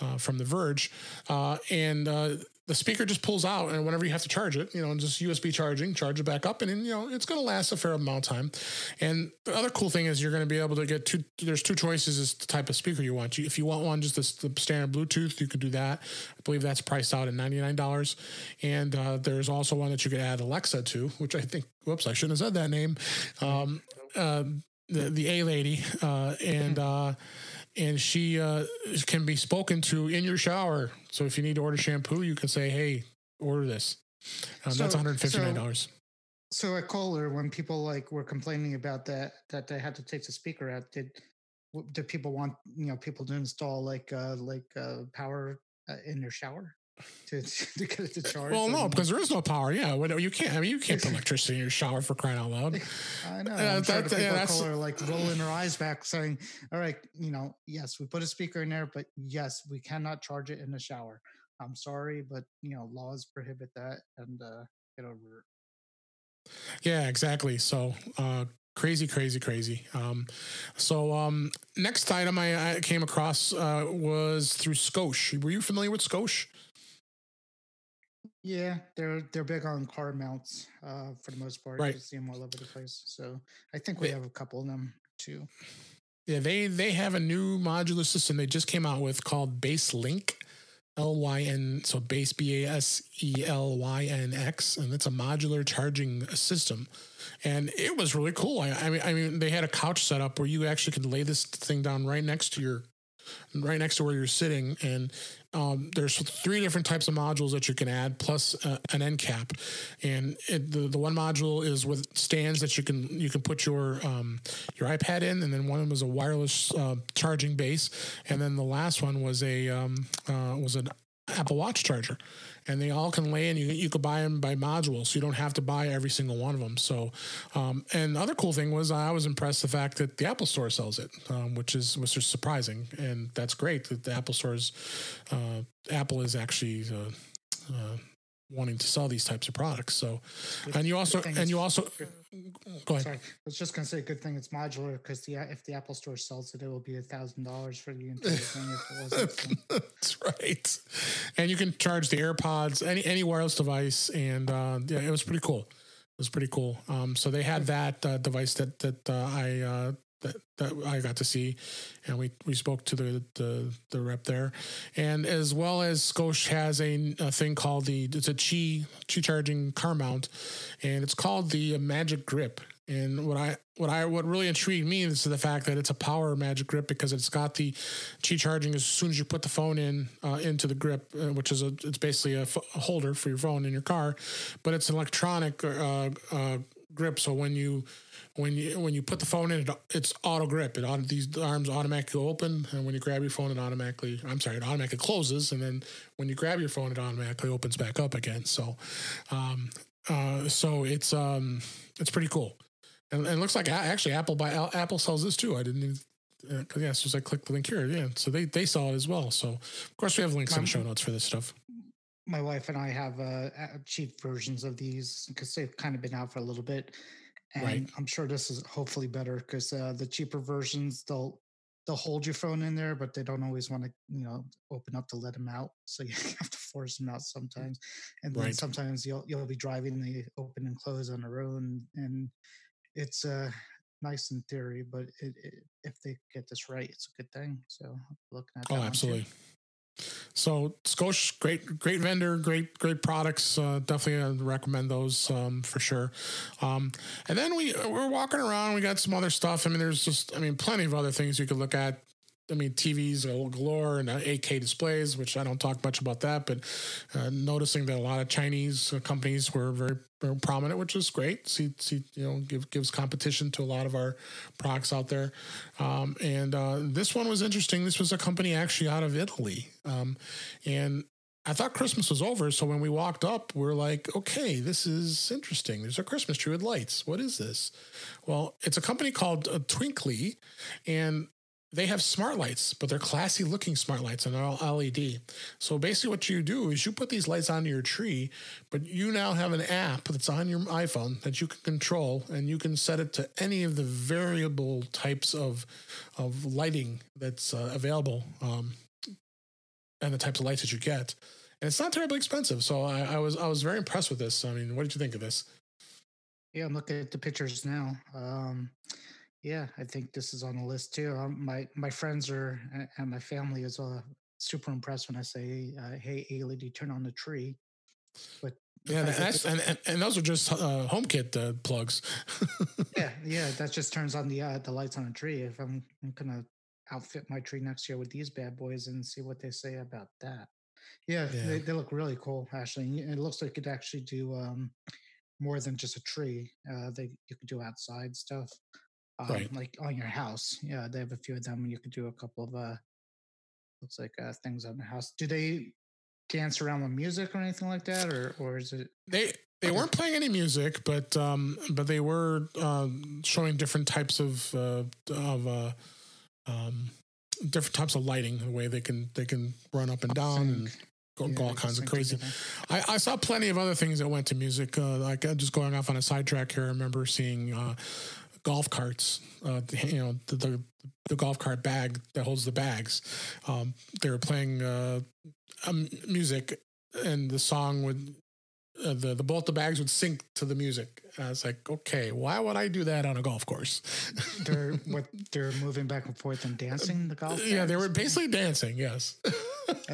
uh, from The Verge, uh, and uh, the speaker just pulls out, and whenever you have to charge it, you know, just USB charging, charge it back up, and you know it's going to last a fair amount of time. And the other cool thing is you're going to be able to get two. There's two choices as the type of speaker you want. If you want one just this, the standard Bluetooth, you can do that. I believe that's priced out at ninety nine dollars. And uh, there's also one that you could add Alexa to, which I think. Whoops, I shouldn't have said that name. Um, the the A lady, uh, and uh, and she uh, can be spoken to in your shower. So if you need to order shampoo, you can say, "Hey, order this." Um, that's one hundred fifty nine dollars. So at Kohler, when people like were complaining about that, that they had to take the speaker out, did did people want you know people to install like uh like uh power uh, in their shower to to get it to charge? Well, no, because there is no power. Yeah, well, you can't. I mean, you can't put electricity in your shower for crying out loud. I know. Uh, sure that- the yeah, that's- are like rolling their eyes back, saying, "All right, you know, yes, we put a speaker in there, but yes, we cannot charge it in the shower. I'm sorry, but you know, laws prohibit that, and uh, get over it." Yeah, exactly. So uh, crazy, crazy, crazy. Um, so um, next item I, I came across uh, was through Scosche. Were you familiar with Scosche? Yeah, they're they're big on car mounts uh, for the most part. Right. You see them all over the place. So I think we have a couple of them too. Yeah, they they have a new modular system they just came out with called BaseLynx. L Y N so base B A S E L Y N X and it's a modular charging system, and it was really cool. I, I mean, I mean, they had a couch set up where you actually could lay this thing down right next to your, right next to where you're sitting, and um, there's three different types of modules that you can add plus uh, an end cap, and it, the the one module is with stands that you can you can put your um, your iPad in, and then one was a wireless uh, charging base, and then the last one was a um, uh, was an Apple Watch charger, and they all can lay in. You you could buy them by module, so you don't have to buy every single one of them. So, um, and the other cool thing was I was impressed the fact that the Apple Store sells it, um, which is which is surprising, and that's great that the Apple Store's uh, Apple is actually. Uh, uh, wanting to sell these types of products so and you also and you also go ahead Sorry, I was just gonna say a good thing it's modular because the if the Apple Store sells it, it will be a thousand dollars for the entire thing if it wasn't. That's right. And you can charge the AirPods, any any wireless device, and uh, yeah, it was pretty cool. It was pretty cool. Um, so they had that uh, device that that uh, I uh, that, that I got to see, and we we spoke to the the, the rep there, and as well as Scosche has a, a thing called the it's a Qi Qi charging car mount, and it's called the Magic Grip. And what I what I what really intrigued me is the fact that it's a power magic grip because it's got the Qi charging as soon as you put the phone in uh, into the grip, uh, which is a it's basically a, f- a holder for your phone in your car, but it's an electronic uh, uh, grip. So when you when you when you put the phone in, it, it's auto grip. It auto, these arms automatically open, and when you grab your phone, it automatically I'm sorry, it automatically closes, and then when you grab your phone, it automatically opens back up again. So, um, uh, so it's um, it's pretty cool, and, and it looks like actually Apple by Apple sells this too. I didn't. Even, uh, yeah, soon as I click the link here, yeah, so they they sell it as well. So of course we have links in the show notes for this stuff. My wife and I have uh, cheap versions of these because they've kind of been out for a little bit, and Right. I'm sure this is hopefully better because uh, the cheaper versions they'll they'll hold your phone in there, but they don't always want to you know open up to let them out, so you have to force them out sometimes, and then Right. sometimes you'll you'll be driving they open and close on their own, and it's uh nice in theory, but it, it, if they get this right, it's a good thing. So looking at that Oh, absolutely. So Scosche, great, great vendor, great, great products. Uh, definitely recommend those um, for sure. Um, and then we we're walking around. We got some other stuff. I mean, there's just, I mean, plenty of other things you could look at. I mean, TVs galore and uh, 8K displays, which I don't talk much about that, but uh, noticing that a lot of Chinese uh, companies were very, very prominent, which is great. See, see, you know, give, gives competition to a lot of our products out there. Um, and uh, this one was interesting. This was a company actually out of Italy, um, and I thought Christmas was over. So when we walked up, we're like, okay, this is interesting. There's a Christmas tree with lights. What is this? Well, it's a company called uh, Twinkly, and they have smart lights, but they're classy looking smart lights and they're all LED. So basically, what you do is you put these lights onto your tree, but you now have an app that's on your iPhone that you can control, and you can set it to any of the variable types of of lighting that's uh, available, um, and the types of lights that you get. And it's not terribly expensive, so I, I was I was very impressed with this. I mean, what did you think of this? Yeah, I'm looking at the pictures now. Um, yeah, I think this is on the list too. Um, my my friends are and my family is uh, super impressed when I say, uh, "Hey, LED, turn on the tree." But Yeah, that's, and, and and those are just uh, HomeKit uh, plugs. yeah, yeah, that just turns on the uh, the lights on a tree. If I'm, I'm gonna outfit my tree next year with these bad boys and see what they say about that. Yeah, Yeah. They, they look really cool, actually. It looks like it could actually do um, more than just a tree. Uh, they you could do outside stuff, um, Right. like on your house. Yeah, they have a few of them. And you could do a couple of uh, looks like uh, things on the house. Do they dance around with music or anything like that, or or is it? They they weren't playing any music, but um, but they were um, showing different types of uh, of uh, um, different types of lighting. The way they can they can run up and down and go, Yeah, go all kinds of crazy. I, I saw plenty of other things that went to music. Uh, like uh, just going off on a sidetrack here, I remember seeing uh, golf carts. Uh, you know, the, the the golf cart bag that holds the bags. Um, they were playing uh, um, music, and the song would. Uh, the the both the bags would sync to the music. I was like, okay, why would I do that on a golf course? they're what they're moving back and forth and dancing the golf. yeah, they were basically dancing. Yes.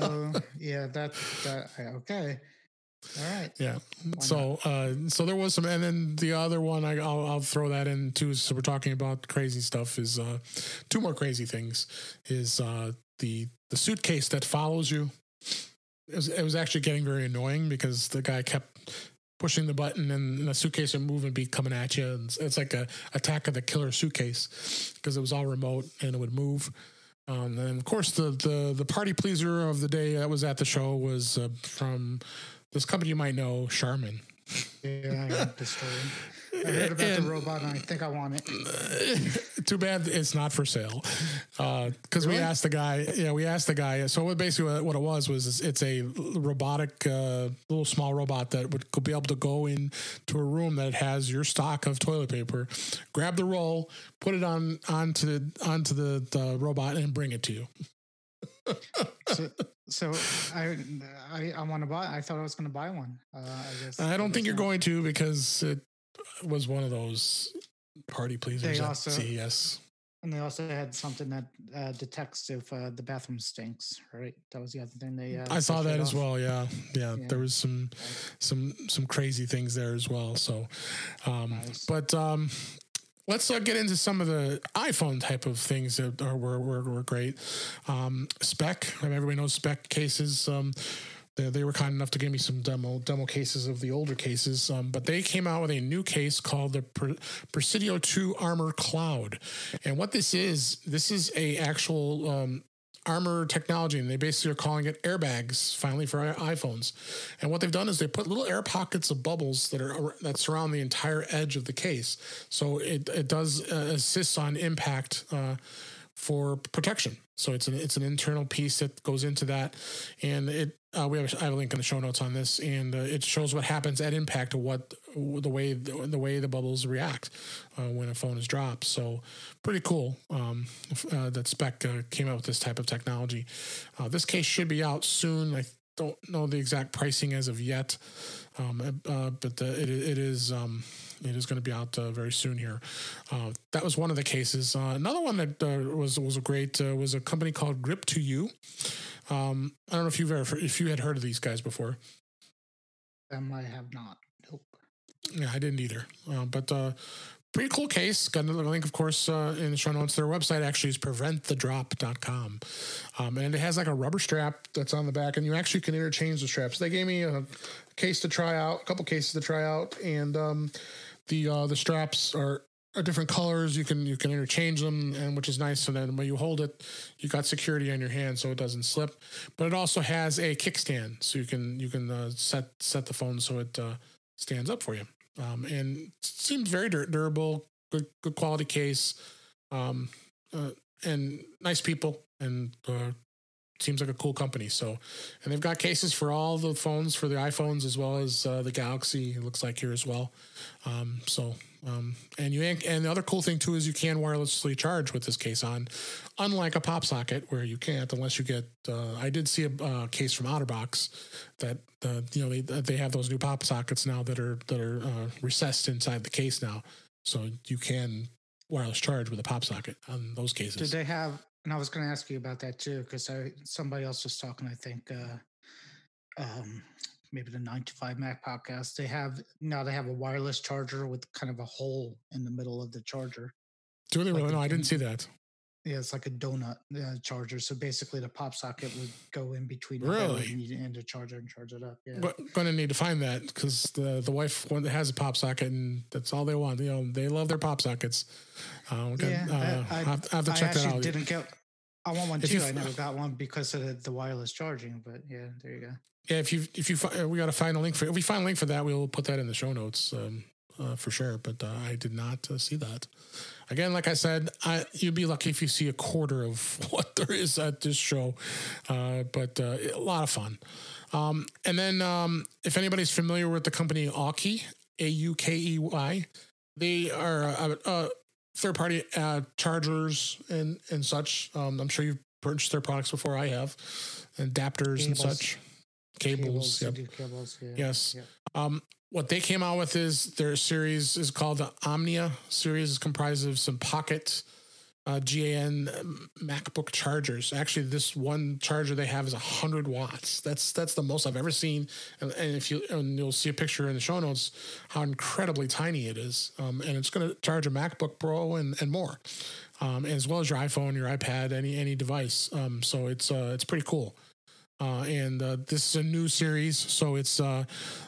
Oh, yeah, that that okay. All right. Yeah. Why so uh so there was some and then the other one I I'll, I'll throw that in too so we're talking about crazy stuff is uh two more crazy things is uh the the suitcase that follows you. It was, it was actually getting very annoying because the guy kept pushing the button and the suitcase would move and be coming at you and it's- it's like a attack of the killer suitcase because it was all remote and it would move. Um, and of course, the, the the party pleaser of the day that was at the show was uh, from this company you might know, Charmin. Yeah, I heard the story. I heard about And- the robot, and I think I want it. Too bad it's not for sale. Because we Really? asked the guy, yeah, we asked the guy. So what basically what- what it was was it's a robotic, uh, little small robot that would be able to go into a room that has your stock of toilet paper, grab the roll, put it on onto the onto the, the robot, and bring it to you. So, so I I, I want to buy. I thought I was going to buy one. Uh, I guess I don't think you're going to because it was one of those party pleasers They also- CES. And they also had something that uh, detects if uh, the bathroom stinks. Right, that was the other thing they. Uh, I saw that as off. well. Yeah, yeah. Yeah. There was some, some, some crazy things there as well. So, um, Nice. but um, let's uh, get into some of the iPhone type of things that are were were, were great. Um, Speck. Everybody knows Speck cases. Um, they, they were kind enough to give me some demo demo cases of the older cases. Um, but they came out with a new case called the per, Presidio 2 Armor Cloud, and what this is, this is a actual um, armor technology, and they basically are calling it airbags finally for iPhones. And what they've done is they put little air pockets of bubbles that are that surround the entire edge of the case, so it it does uh, assist on impact. Uh, for protection, so it's an it's an internal piece that goes into that, and it uh, we have I have a link in the show notes on this, and uh, it shows what happens at impact, what the way the, the way the bubbles react uh, when a phone is dropped. So pretty cool um, uh, that Speck uh, came out with this type of technology. Uh, this case should be out soon. I don't know the exact pricing as of yet, um, but uh, it it is. Um, it is going to be out uh, very soon here. Uh, that was one of the cases. Uh, another one that uh, was was a great uh, was a company called Grip2u. Um, I don't know if you've ever if you had heard of these guys before. Them I have not. Nope. Yeah, I didn't either. Uh, but uh, pretty cool case. Got another link, of course, uh, in the show notes. Their website actually is preventthedrop.com. Um, and it has like a rubber strap that's on the back, and you actually can interchange the straps. They gave me a case to try out, a couple cases to try out, and um, the uh, the straps are are different colors. You can you can interchange them, and which is nice. So then when you hold it, you got security on your hand, so it doesn't slip. But it also has a kickstand, so you can you can uh, set set the phone so it uh, stands up for you. Um, and seems very dur- durable, good good quality case, um, uh, and nice people, and uh, seems like a cool company. So, and they've got cases for all the phones, for the iPhones as well as uh, the Galaxy. It looks like here as well. Um, so, um, and you and the other cool thing too is you can wirelessly charge with this case on, unlike a pop socket where you can't unless you get. Uh, I did see a uh, case from OtterBox that uh, you know they they have those new pop sockets now that are that are uh, recessed inside the case now, so you can wireless charge with a pop socket on those cases. Did they have? And I was going to ask you about that too, because somebody else was talking. I think uh, um, maybe the nine to five Mac podcast. They have now they have a wireless charger with kind of a hole in the middle of the charger. Do they like really? No, I didn't see that. Yeah, it's like a donut uh, charger. So basically, the pop socket would go in between the Really? and the charger and charge it up. Yeah. But gonna need to find that because the the wife one that has a pop socket and that's all they want. You know, they love their pop sockets. Uh, okay, yeah, uh, I, I, I have, I to I check that actually out. didn't get. I want one If you too. I never got one because of the, the wireless charging. But yeah, there you go. Yeah, if you if you fi- we got to find a link for if we find a link for that, we'll put that in the show notes um, uh, for sure. But uh, I did not uh, see that. Again, like I said, I, you'd be lucky if you see a quarter of what there is at this show. Uh, but uh, a lot of fun. Um, and then, um, if anybody's familiar with the company Aukey, A U K E Y, they are uh, uh, third party uh, chargers and and such. Um, I'm sure you've purchased their products before. I have, adapters and such, cables. yep. Cables. Yeah. Yes. yeah. Um, what they came out with is their series is called the Omnia series. is comprised of some pocket uh, GaN MacBook chargers. Actually, this one charger they have is hundred watts. That's that's the most I've ever seen. And, and if you and you'll see a picture in the show notes how incredibly tiny it is. Um, and it's going to charge a MacBook Pro and and more, um, as well as your iPhone, your iPad, any any device. Um, so it's uh, it's pretty cool. Uh, and uh, this is a new series, so it's uh,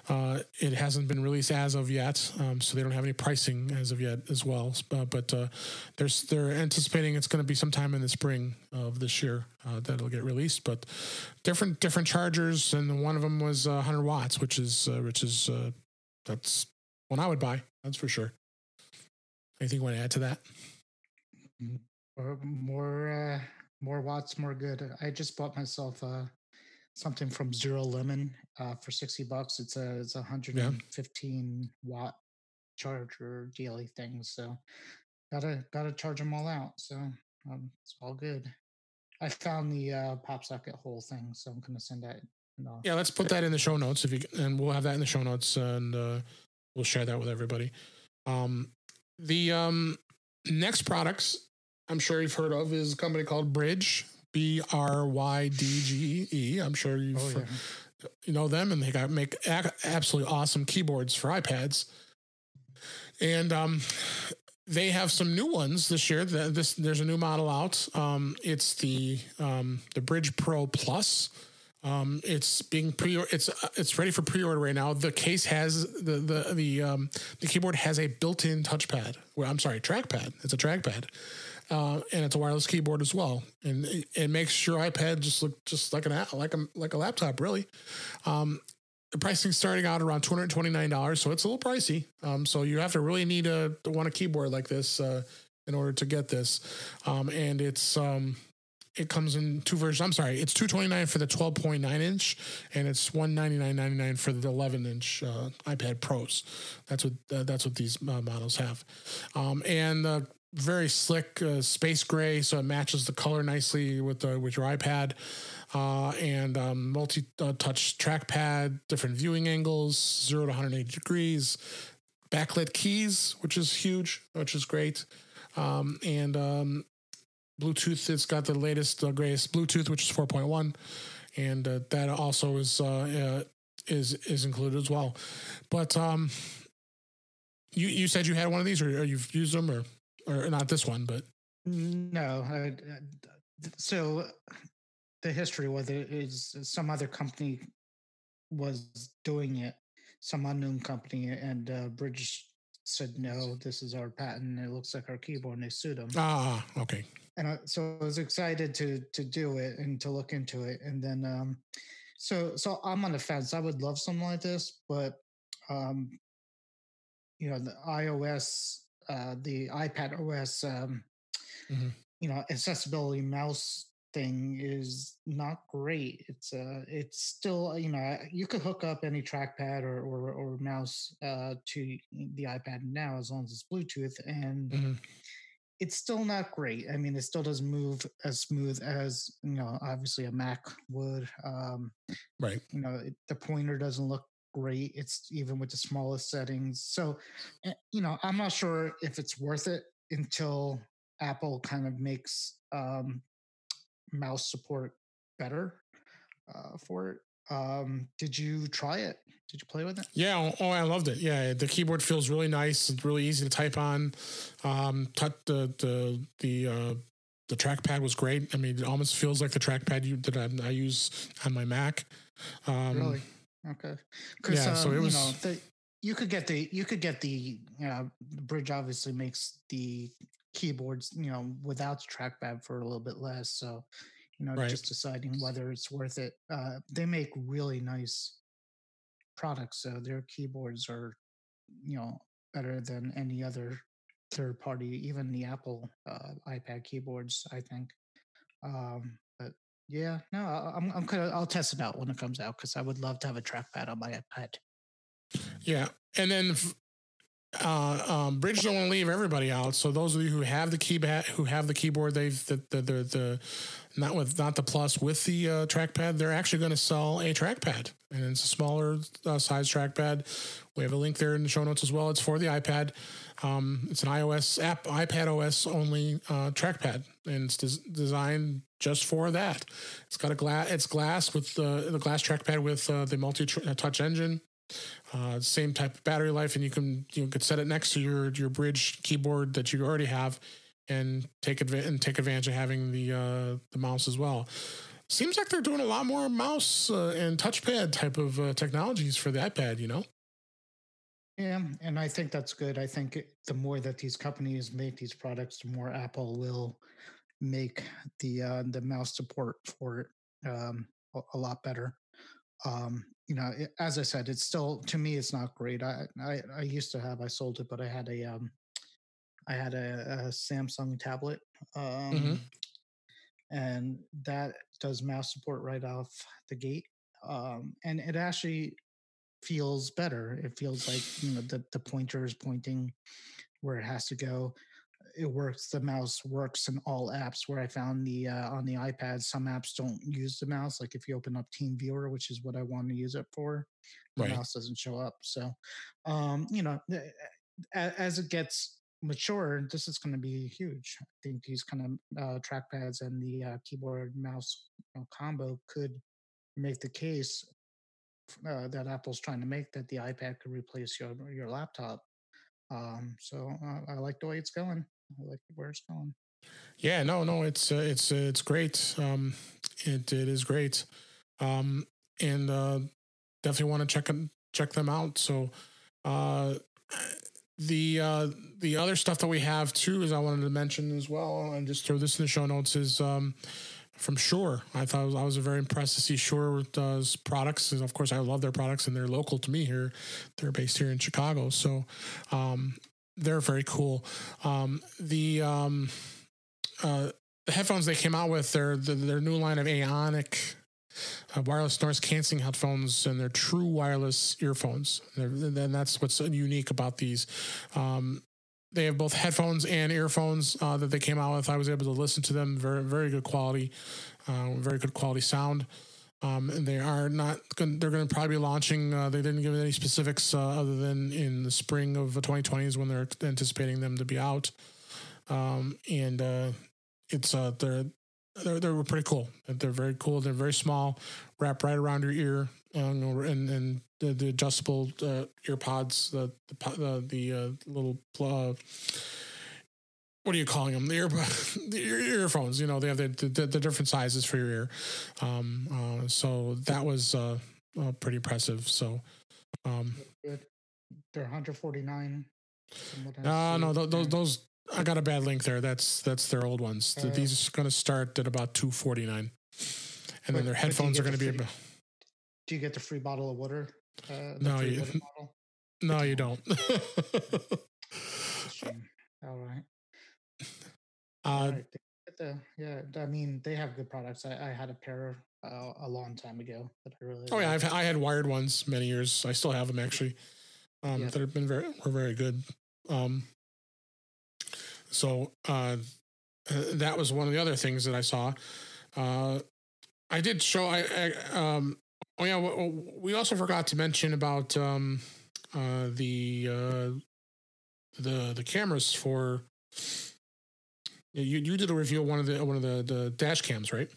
uh, it hasn't been released as of yet. Um, so they don't have any pricing as of yet as well. Uh, but uh, there's they're anticipating it's going to be sometime in the spring of this year that it'll get released. But different different chargers, and one of them was uh, 100 watts, which is which is that's one I would buy. That's for sure. Anything you want to add to that? Or more uh, more watts, more good. I just bought myself uh, something from ZeroLemon uh, for sixty bucks. It's a it's a hundred and fifteen watt charger daily thing. So gotta gotta charge them all out. So um, it's all good. I found the uh, pop socket hole thing, so I'm gonna send that. Yeah, let's put that in the show notes if you and we'll have that in the show notes and uh, we'll share that with everybody. Um, the um, next products I'm sure you've heard of is a company called Brydge, B R Y D G E. I'm sure you've Oh yeah. you know them, and they got make a- absolutely awesome keyboards for iPads. And um, they have some new ones this year. This there's a new model out. Um, it's the um, the Brydge Pro Plus. Um, it's being pre it's it's ready for pre-order right now. The case has the the the um, the keyboard has a built-in touchpad. Well, I'm sorry, trackpad. It's a trackpad, uh, and it's a wireless keyboard as well. And it, it makes your iPad just look just like an like a like a laptop, really. Um, the pricing starting out around two hundred twenty nine dollars, so it's a little pricey. Um, so you have to really need a want a keyboard like this uh, in order to get this. Um, and it's um, it comes in two versions. I'm sorry, it's two twenty nine for the twelve point nine inch, and it's one ninety nine ninety nine for the eleven inch uh, iPad Pros. That's what uh, that's what these uh, models have, um, and uh, very slick uh, space gray, so it matches the color nicely with the with your iPad, uh, and um, multi uh, touch trackpad, different viewing angles, zero to one hundred eighty degrees, backlit keys, which is huge, which is great, um, and um, Bluetooth. It's got the latest, uh, greatest Bluetooth, which is 4.1, and uh, that also is uh, uh, is is included as well. But um, you you said you had one of these, or, or you've used them, or or not this one, but No. I, I- so the history with it is some other company was doing it, some unknown company, and uh, Brydge said no. This is our patent. It looks like our keyboard, and they sued them. ah, okay, and I, so I was excited to to do it and to look into it. And then, um, so so I'm on the fence. I would love something like this, but um, you know, the iOS, uh, the iPad OS, um, Mhm. you know, accessibility mouse thing is not great. It's uh, it's still you know you could hook up any trackpad or or, or mouse uh, to the iPad now as long as it's Bluetooth and Mhm. it's still not great. I mean, it still doesn't move as smooth as you know, obviously a Mac would. Um, right, you know, it, the pointer doesn't look great. It's even with the smallest settings. So, eh, you know, I'm not sure if it's worth it until Apple kind of makes um, mouse support better uh, for it. Um, did you try it? Did you play with it? yeah. Oh, oh, I loved it. Yeah, the keyboard feels really nice. It's really easy to type on. Um, the the the uh, the trackpad was great. I mean, it almost feels like the trackpad you that I, I use on my Mac. Um, really? Okay. yeah, so it you know, the, you could get the you could get the uh, the Brydge obviously makes the keyboards you know without trackpad for a little bit less. So you know, Right. just deciding whether it's worth it. Uh, they make really nice products, so their keyboards are you know better than any other third party, even the Apple uh, iPad keyboards. I think. Um, yeah, no, I'm I'm gonna I'll test it out when it comes out because I would love to have a trackpad on my iPad. Yeah, and then uh, um, Brydge don't want to leave everybody out. So those of you who have the keypad, who have the keyboard, they've the the the, the not with not the plus with the uh, trackpad. They're actually going to sell a trackpad, and it's a smaller uh, size trackpad. We have a link there in the show notes as well. It's for the iPad. Um, it's an iOS app, iPadOS only uh, trackpad, and it's des- designed just for that. It's got a glass. It's glass with the the glass trackpad with uh, the multi touch engine uh, same type of battery life, and you can you could set it next to your your Brydge keyboard that you already have, and take adva- and take advantage of having the uh, the mouse as well. Seems like they're doing a lot more mouse uh, and touchpad type of uh, technologies for the iPad. You know, Yeah, and I think that's good. I think the more that these companies make these products, the more Apple will make the uh, the mouse support for it um, a, a lot better. Um, you know, it, as I said, it's still to me, it's not great. I, I I used to have, I sold it, but I had a um, I had a, a Samsung tablet, um, and that does mouse support right off the gate, um, and it actually feels better. It feels like you know the the pointer is pointing where it has to go. It works. The mouse works in all apps. Where I found the uh, on the iPad, some apps don't use the mouse. Like if you open up TeamViewer, which is what I want to use it for, the Right. mouse doesn't show up. So, um, you know, as it gets mature, this is going to be huge. I think these kind of uh, trackpads and the uh, keyboard mouse you know, combo could make the case uh, that Apple's trying to make that the iPad could replace your your laptop. Um, so uh, I like the way it's going. I like where it's going. yeah, no, no, it's uh, it's uh, it's great. Um, it it is great. um, and uh, definitely want to check check them out. So uh, the uh, the other stuff that we have too is I wanted to mention as well, and just throw this in the show notes is. Um, from Shure. I thought I was, very impressed to see Shure does products, and of course I love their products, and they're local to me here. They're based here in Chicago, so um, they're very cool. Um, the um, uh, the headphones they came out with, their their new line of Aonic uh, wireless noise canceling headphones, and they're true wireless earphones. And that's what's unique about these. Um, they have both headphones and earphones uh, that they came out with. I was able to listen to them. Very, very good quality. Uh, very good quality sound. Um, and they are not. Gonna, they're going to probably be launching. Uh, they didn't give any specifics uh, other than in the spring of 2020 is when they're anticipating them to be out. Um, and uh, it's uh, they're they're they're pretty cool. They're very cool. They're very small, wrap right around your ear, um, and and the, the adjustable uh, ear pods, the the the, uh, little. Uh, what are you calling them? The, ear, the earphones. You know, they have the, the, the different sizes for your ear. Um, uh, so that was uh, uh, pretty impressive. So, um. They're 149. Uh, no, those those I got a bad link there. That's that's their old ones. Uh, These are going to start at about 249, and then their headphones are going to be. About, do you get the free bottle of water? Uh, no, you. No, you don't. All right. Uh, the, yeah, I mean, they have good products. I, I had a pair uh, a long time ago that I really. Oh liked. yeah, I've I had wired ones many years. I still have them actually. Um, yeah. that have been very were very good. Um, so uh, uh, that was one of the other things that I saw. Uh, I did show. I, I um, oh yeah. We also forgot to mention about um, uh, the uh, the the cameras for. You you did a review of one of the one of the the dash cams, right?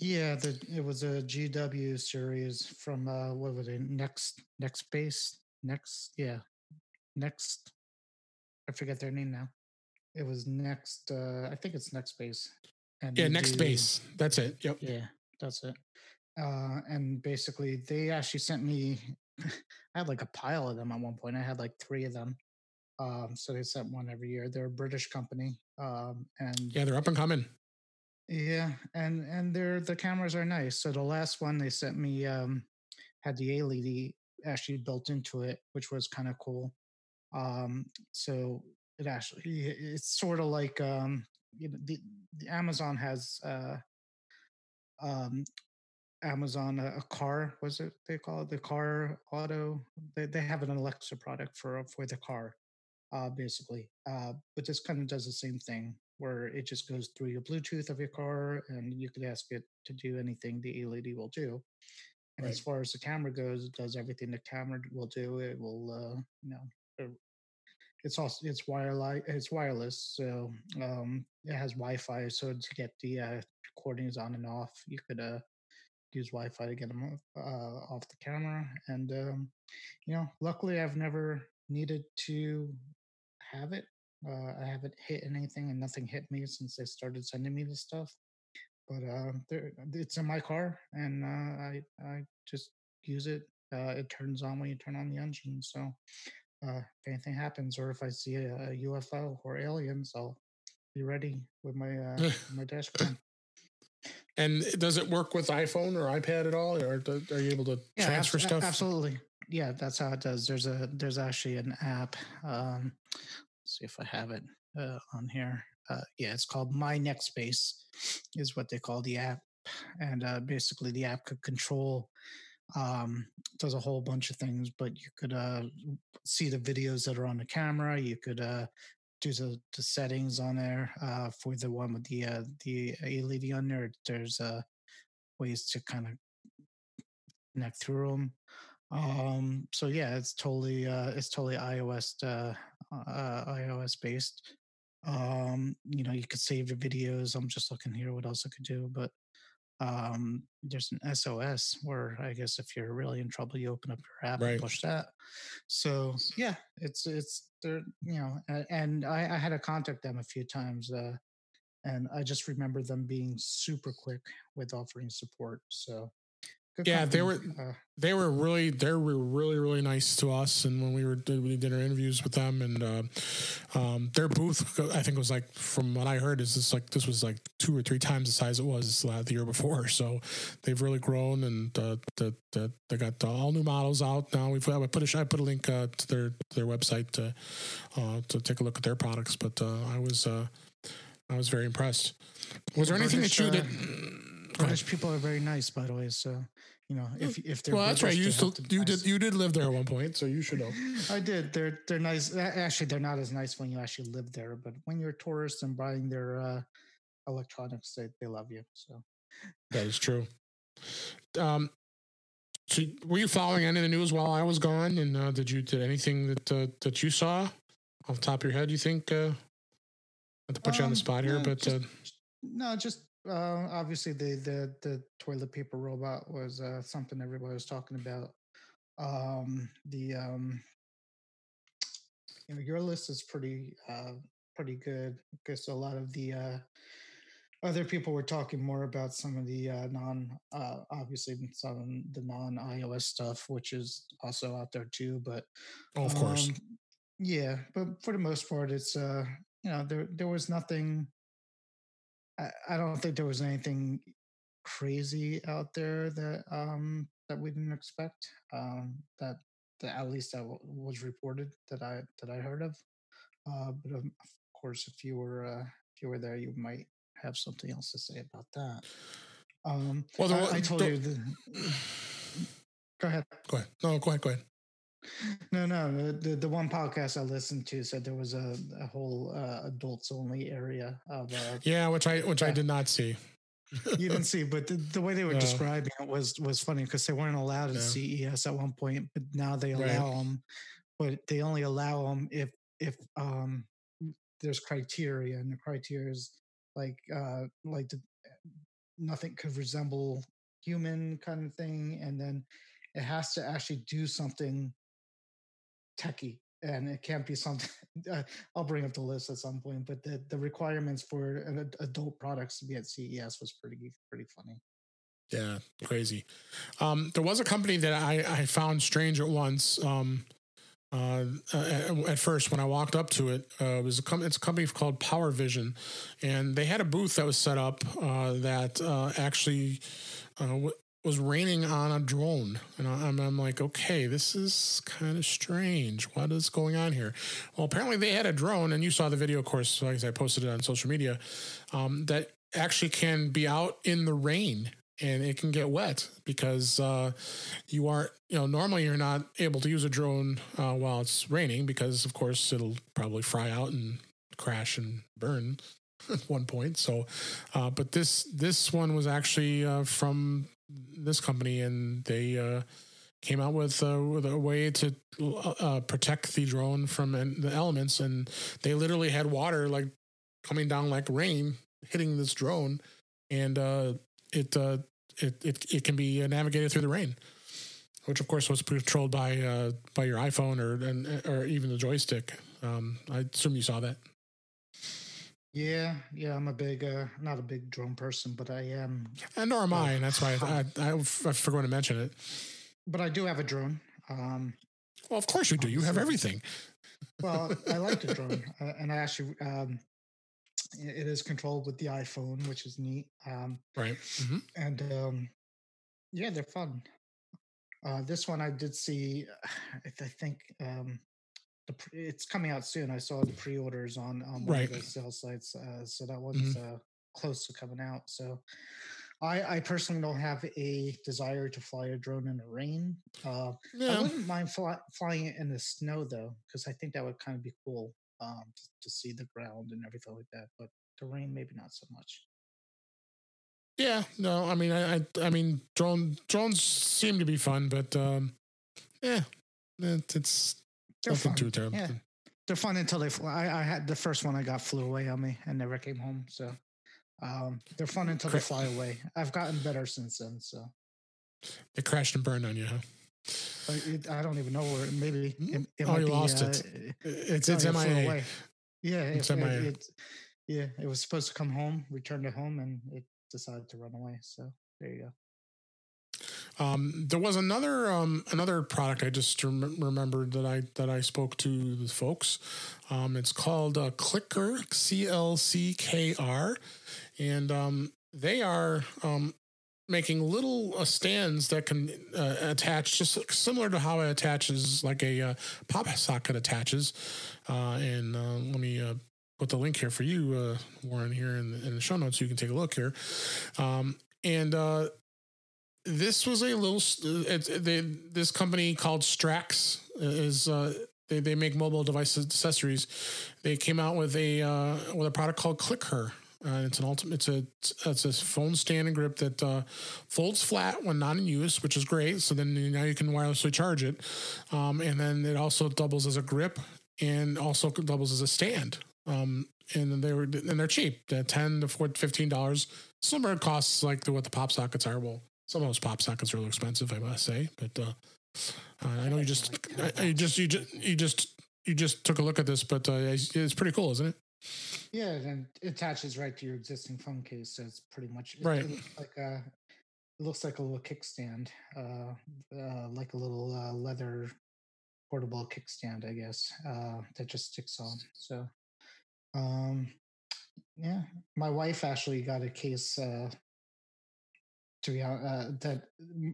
Yeah, the it was a GW series from uh what was it? Next Nextbase Next yeah Next I forget their name now. It was next. Uh, I think it's Nextbase. And yeah, Next do, Base. That's it. Yep. Yeah, that's it. Uh, and basically, they actually sent me. I had like a pile of them at one point. I had like three of them. Um, so they sent one every year. They're a British company. Um, and yeah, they're up and coming. Yeah, and and they're the cameras are nice. So the last one they sent me um, had the LED actually built into it, which was kind of cool. Um, so it actually it's sort of like um, you know, the, the Amazon has uh, um, Amazon a, a, car was it they call it the car auto they they have an Alexa product for for the car uh, basically uh, but this kind of does the same thing where it just goes through your Bluetooth of your car and you could ask it to do anything the LED will do. And right. as far as the camera goes, it does everything the camera will do. It will, uh, you know, it's also it's wireless it's wireless so um it has wi-fi so to get the uh, recordings on and off you could uh use wi-fi to get them uh, off the camera and um you know luckily i've never needed to have it uh, i haven't hit anything and nothing hit me since they started sending me this stuff but uh it's in my car and uh i i just use it uh it turns on when you turn on the engine so uh, if anything happens or if I see a, a UFO or aliens, I'll be ready with my uh, my dash cam. And does it work with iPhone or iPad at all, or are you able to yeah, transfer stuff? Absolutely, yeah, that's how it does. There's a there's actually an app. Um, see if I have it uh, on here. Uh, yeah, it's called My Nextbase, is what they call the app, and uh, basically the app could control um, does a whole bunch of things, but you could uh, see the videos that are on the camera. You could uh, do the, the settings on there uh, for the one with the uh, the LED on there. There's uh, ways to kind of connect through them. Um, so yeah, it's totally uh, it's totally iOS uh, uh, iOS based. Um, you know, you could save your videos. I'm just looking here what else I could do, but um, there's an SOS where I guess if you're really in trouble, you open up your app right. and push that. So yeah, it's it's there, you know, and I, I, had to contact them a few times. Uh, and I just remember them being super quick with offering support. So Yeah, they were Uh, they were really they were really really nice to us and when we were did we did our interviews with them and uh, um, their booth i think was like from what i heard is this like this was like two or three times the size it was uh, the year before so they've really grown and uh, the, the, they got all new models out now. We've I put a I put a link uh, to their their website to uh, to take a look at their products but uh, i was uh, i was very impressed. Was there anything that you did British people are very nice, by the way. So you know, if if they're well that's right you still have to be you nice. did you did live there at one point so you should know I did. They're they're nice. Actually, they're not as nice when you actually live there. But when you're a tourist and buying their uh, electronics, they, they love you. So That is true. Um, so were you following any of the news while I was gone? And uh, did you did anything that uh, that you saw off the top of your head? You think? Uh, not to put you on the Um, spot here, no, but just- uh, no, just uh, obviously the the the toilet paper robot was uh, something everybody was talking about. Um, the um, you know, your list is pretty uh, pretty good because a lot of the uh, other people were talking more about some of the uh, non uh, obviously some of the non iOS stuff, which is also out there too. But oh, of course, um, yeah, but for the most part, it's uh, you know, there there was nothing. I, I don't think there was anything crazy out there that um that we didn't expect. Um, that that at least that w- was reported that I that I heard of. Uh, but of course, if you were uh, if you were there, you might have something else to say about that. Um, Well, I, I told you. The, go ahead. go ahead. No, go ahead. Go ahead. No, no. The, the the one podcast I listened to said there was a, a whole uh, adults only area of. Uh, Yeah, which I which I did not see. you didn't see, but the, the way they were No. describing it was was funny because they weren't allowed at No. CES at one point, but now they Right. allow them. But they only allow them if if um there's criteria, and the criteria is like uh like the, nothing could resemble human kind of thing, and then it has to actually do something techie and it can't be something i'll bring up the list at some point but the, the requirements for adult products to be at ces was pretty pretty funny Yeah, crazy. Um, there was a company that I, I found strange at once. Um, uh, at, at first, when I walked up to it, uh, it was a com- it's a company called PowerVision, and they had a booth that was set up uh, that uh, actually uh, was raining on a drone, and I'm, I'm like, okay, this is kind of strange. What is going on here? Well, apparently they had a drone, and you saw the video, of course. I I posted it on social media. Um, that actually can be out in the rain and it can get wet because uh, you aren't, you know, normally you're not able to use a drone uh, while it's raining because, of course, it'll probably fry out and crash and burn at one point. So, uh, but this this one was actually uh, from this company, and they uh, came out with, uh, with a way to uh, protect the drone from the elements, and they literally had water like coming down like rain hitting this drone, and uh, it, uh, it it it can be uh, navigated through the rain, which of course was controlled by uh, by your iPhone or or even the joystick. Um, I assume you saw that. Yeah yeah i'm a big uh not a big drone person but i am And nor am I, and that's why I, I, I, forgot to mention it. but i do have a drone um Well, of course you do. You have everything. well i like the drone uh, and i actually um it is controlled with the iphone which is neat um Right. hmm and um yeah they're fun uh this one i did see i, I think um the pre- it's coming out soon i saw the pre-orders on on one Right. of the sales sites uh so that one's uh close to coming out so I, I personally don't have a desire to fly a drone in the rain. Uh, I wouldn't mind fly, flying it in the snow though, because I think that would kind of be cool um, to, to see the ground and everything like that. But the rain, maybe not so much. Yeah. No. I mean, I, I, I mean, drone drones seem to be fun, but um, yeah, it, it's They're nothing fun. too terrible. Yeah. They're fun until they fly. I, I had the first one I got flew away on me and never came home. So um, they're fun until they fly away. I've gotten better since then. So It crashed and burned on you. Huh? but it, I don't even know where. It maybe it, it Oh, might you be, lost uh, it. It's no, it's it flew MIA. away. Yeah, It's it, MIA. It, Yeah, it was supposed to come home, return to home, and it decided to run away. So there you go. Um, there was another um, another product I just rem- remembered that I that I spoke to the folks. Um, it's called uh, CLCKR C L C K R, and um, they are um, making little uh, stands that can uh, attach just similar to how it attaches like a uh, pop socket attaches. Uh, and uh, let me put the link here for you, Warren, here in the, in the, show notes. So you can take a look here. Um, and this was a little. It, they, this company called Strax is. they, they make mobile device accessories. They came out with a with a product called CLCKR, uh, it's an ultimate. It's a it's a phone stand and grip that uh, folds flat when not in use, which is great. So then now you can wirelessly charge it, um, and then it also doubles as a grip and also doubles as a stand. Um, and they were and they're cheap. They're ten to 15 dollars. Similar costs like the, what the pop sockets are. Well, some of those pop sockets are a little expensive, I must say. But uh, uh I know you just I, you just you just you just you just took a look at this, but uh, it's pretty cool, isn't it? Yeah, and it attaches right to your existing phone case, so it's pretty much right. It looks like a it looks like a little kickstand, uh, uh, like a little uh, leather portable kickstand, I guess, uh, that just sticks on. So, um, yeah, my wife actually got a case. Uh, to be honest, uh, that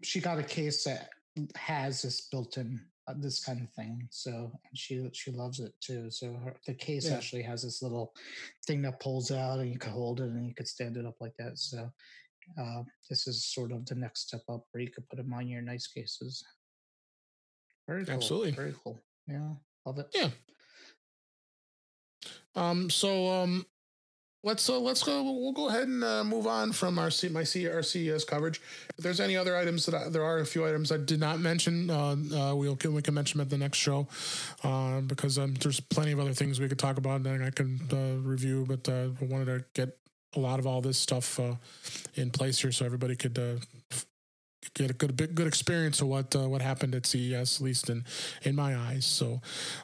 she got a case that has this built-in uh, this kind of thing. So she she loves it too. So her, the case yeah. actually has this little thing that pulls out, and you can hold it, and you could stand it up like that. So uh, this is sort of the next step up, where you could put them on your nice cases. Very cool. Absolutely, very cool. Yeah, love it. Yeah. Um. So um let's uh, let's go. We'll go ahead and uh, move on from our C, my C, our CES coverage. If there's any other items that I, there are a few items I did not mention, uh, uh, we'll we can mention them at the next show uh, because um, there's plenty of other things we could talk about that I can uh, review. But I wanted to get a lot of all this stuff in place here so everybody could get a good good experience of what uh, what happened at CES, at least in in my eyes. So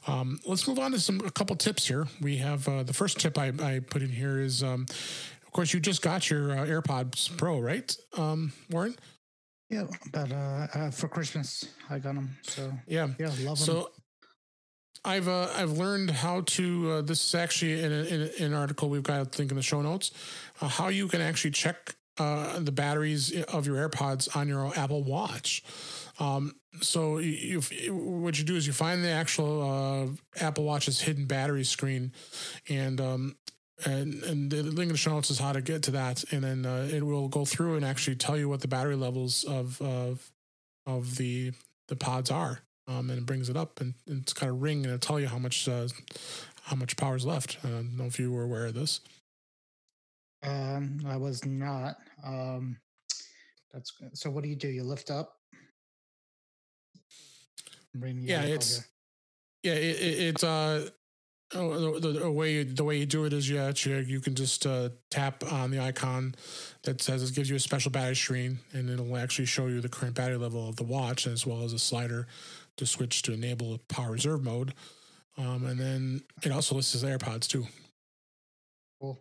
um, let's move on to some a couple tips here. We have uh, the first tip I, I put in here is, um, of course, you just got your uh, AirPods Pro, right, um, Warren? Yeah, but uh, uh, for Christmas I got them. So yeah, yeah, love them. So I've uh, I've learned how to. Uh, this is actually in, a, in, a, in, an article we've got a link in the show notes. Uh, how you can actually check uh, the batteries of your AirPods on your Apple Watch. Um, so you, you, what you do is you find the actual uh, Apple Watch's hidden battery screen, and um, and and the link in the show notes is how to get to that, and then uh, it will go through and actually tell you what the battery levels of of of the the pods are, um, and it brings it up and, and it's kind of ring and it'll tell you how much uh, how much power is left. I don't know if you were aware of this. Um, I was not. Um, that's good. so. What do you do? You lift up. yeah, it's yeah, it, it, it's uh. Oh, the, the, way you, the way you do it is you actually you can just uh, tap on the icon that says it gives you a special battery screen and it'll actually show you the current battery level of the watch as well as a slider to switch to enable power reserve mode. Um, and then it also lists the AirPods too. Cool.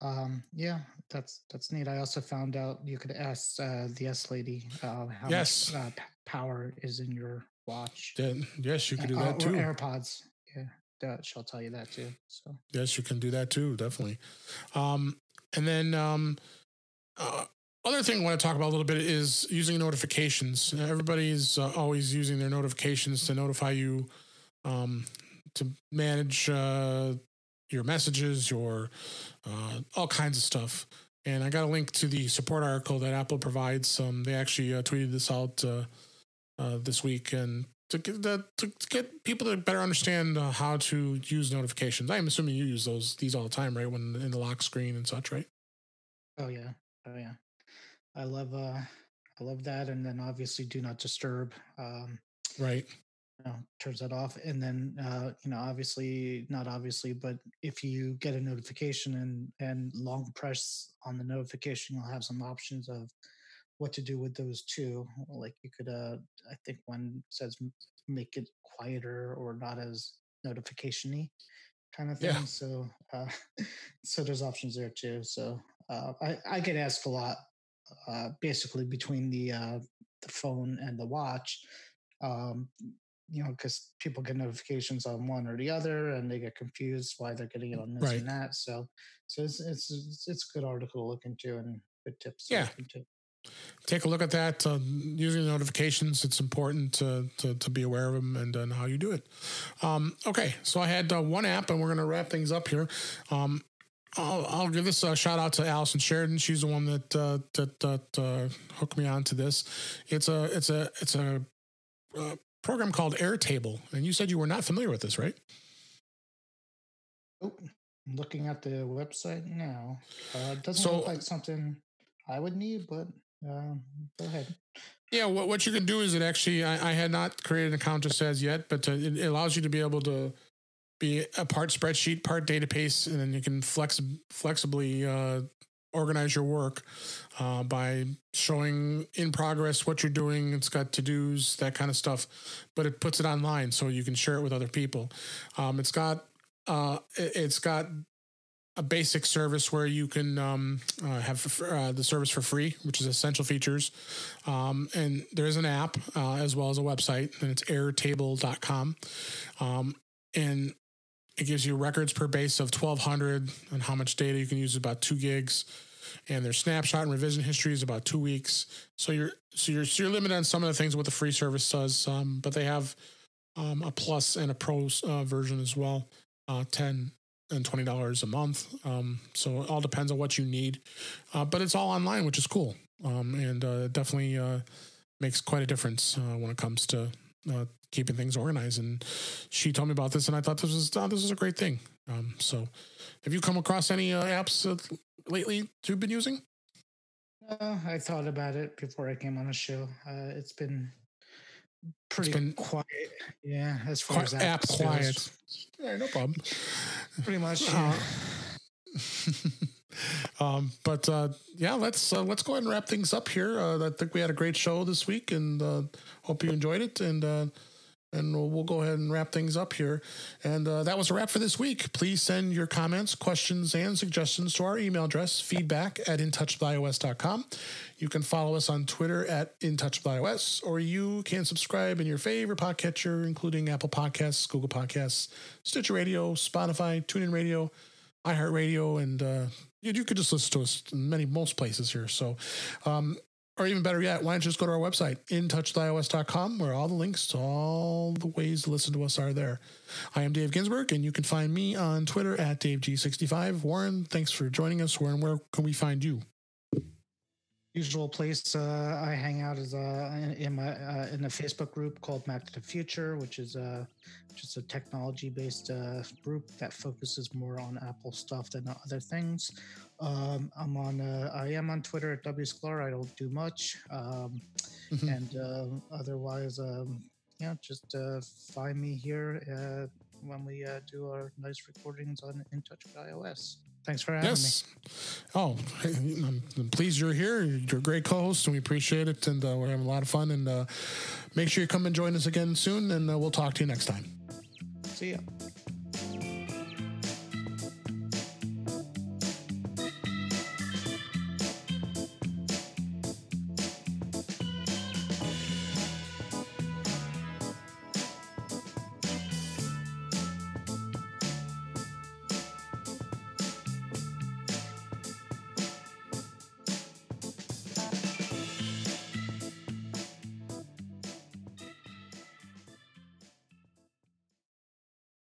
Um, yeah, that's that's neat. I also found out you could ask uh, the S lady uh, how yes. much uh, power is in your watch. Then, yes, you can do uh, that too. AirPods, yeah, that, she'll tell you that too. So yes, you can do that too, definitely. Um, and then um, uh, other thing I want to talk about a little bit is using notifications. Everybody's uh, always using their notifications to notify you um, to manage uh, your messages, your uh, all kinds of stuff. And I got a link to the support article that Apple provides. Um, they actually uh, tweeted this out uh, uh this week, and to get to, to get people to better understand uh, how to use notifications. I'm assuming you use those these all the time, right? When in the lock screen and such, right? Oh yeah, oh yeah. I love uh, I love that, and then obviously do not disturb. Um, right know, turns that off. And then, uh, you know, obviously, not obviously, but if you get a notification and and long press on the notification, you'll have some options of what to do with those two. Like you could, uh, I think one says make it quieter or not as notificationy. kind of thing. Yeah. So, uh, so there's options there too. So, uh, I I get asked a lot, uh, basically between the uh, the phone and the watch. Um, you know, because people get notifications on one or the other, and they get confused why they're getting it on this Right. and that. So, so it's it's it's, a good article to look into and good tips. To Yeah. look into. Take a look at that. Uh, using the notifications, it's important to, to, to be aware of them and, and how you do it. Um, okay, so I had uh, one app, and we're going to wrap things up here. Um, I'll, I'll give this a shout out to Allison Sheridan. She's the one that uh, that that uh, hooked me onto this. It's a it's a it's a uh, program called Airtable, and you said you were not familiar with this, right? Oh, I'm looking at the website now. Uh, it doesn't So- look like something I would need, but uh, go ahead. Yeah, what, what you can do is it actually, I, I had not created an account just as yet, but uh, it, it allows you to be able to be a part spreadsheet, part database, and then you can flex flexibly uh, organize your work uh, by showing in progress what you're doing. It's got to dos, that kind of stuff, but it puts it online so you can share it with other people. Um, it's got uh, it, it's got a basic service where you can um, uh, have uh, the service for free, which is essential features. Um, and there's an app uh, as well as a website, and it's airtable.com. Um, and it gives you records per base of 1200 and how much data you can use is about two gigs. And their snapshot and revision history is about two weeks. So you're so you're so you're limited on some of the things what the free service does, um, but they have um, a plus and a pro uh, version as well, uh, ten and twenty dollars a month. Um, so it all depends on what you need, uh, but it's all online, which is cool, um, and uh, it definitely uh, makes quite a difference uh, when it comes to uh, keeping things organized. And she told me about this, and I thought this was uh, this is a great thing. Um, so, have you come across any uh, apps uh, lately you've been using? Uh, I thought about it before I came on the show. Uh, it's been pretty been- quiet. Yeah, as far as app apps quiet. Yeah, no problem. Pretty much. Uh, yeah. um, but uh, yeah, let's uh, let's go ahead and wrap things up here. Uh, I think we had a great show this week, and uh, hope you enjoyed it. And uh, and we'll, go ahead and wrap things up here. And uh, that was a wrap for this week. Please send your comments, questions, and suggestions to our email address, feedback at intouchwithios.com. You can follow us on Twitter at intouchwithios, or you can subscribe in your favorite podcatcher, including Apple Podcasts, Google Podcasts, Stitcher Radio, Spotify, TuneIn Radio, iHeartRadio, and uh, you, you could just listen to us in many, most places here. So, um, or even better yet, why don't you just go to our website, intouchwithios.com, where all the links to all the ways to listen to us are there. I am Dave Ginsburg, and you can find me on Twitter at DaveG65. Warren, thanks for joining us. Warren, where can we find you? usual place uh, I hang out is uh, in, in my uh, in a Facebook group called Mac to the Future, which is uh, just a technology based uh, group that focuses more on Apple stuff than other things. Um, I'm on uh, I am on Twitter at wsclar. I don't do much, um, Mhm. and uh, otherwise, um, yeah, just uh, find me here uh, when we uh, do our nice recordings on In Touch with iOS. Thanks for having me. Yes. Oh, I'm pleased you're here. You're a great co-host, and we appreciate it. And uh, we're having a lot of fun. And uh, make sure you come and join us again soon. And uh, we'll talk to you next time. See ya.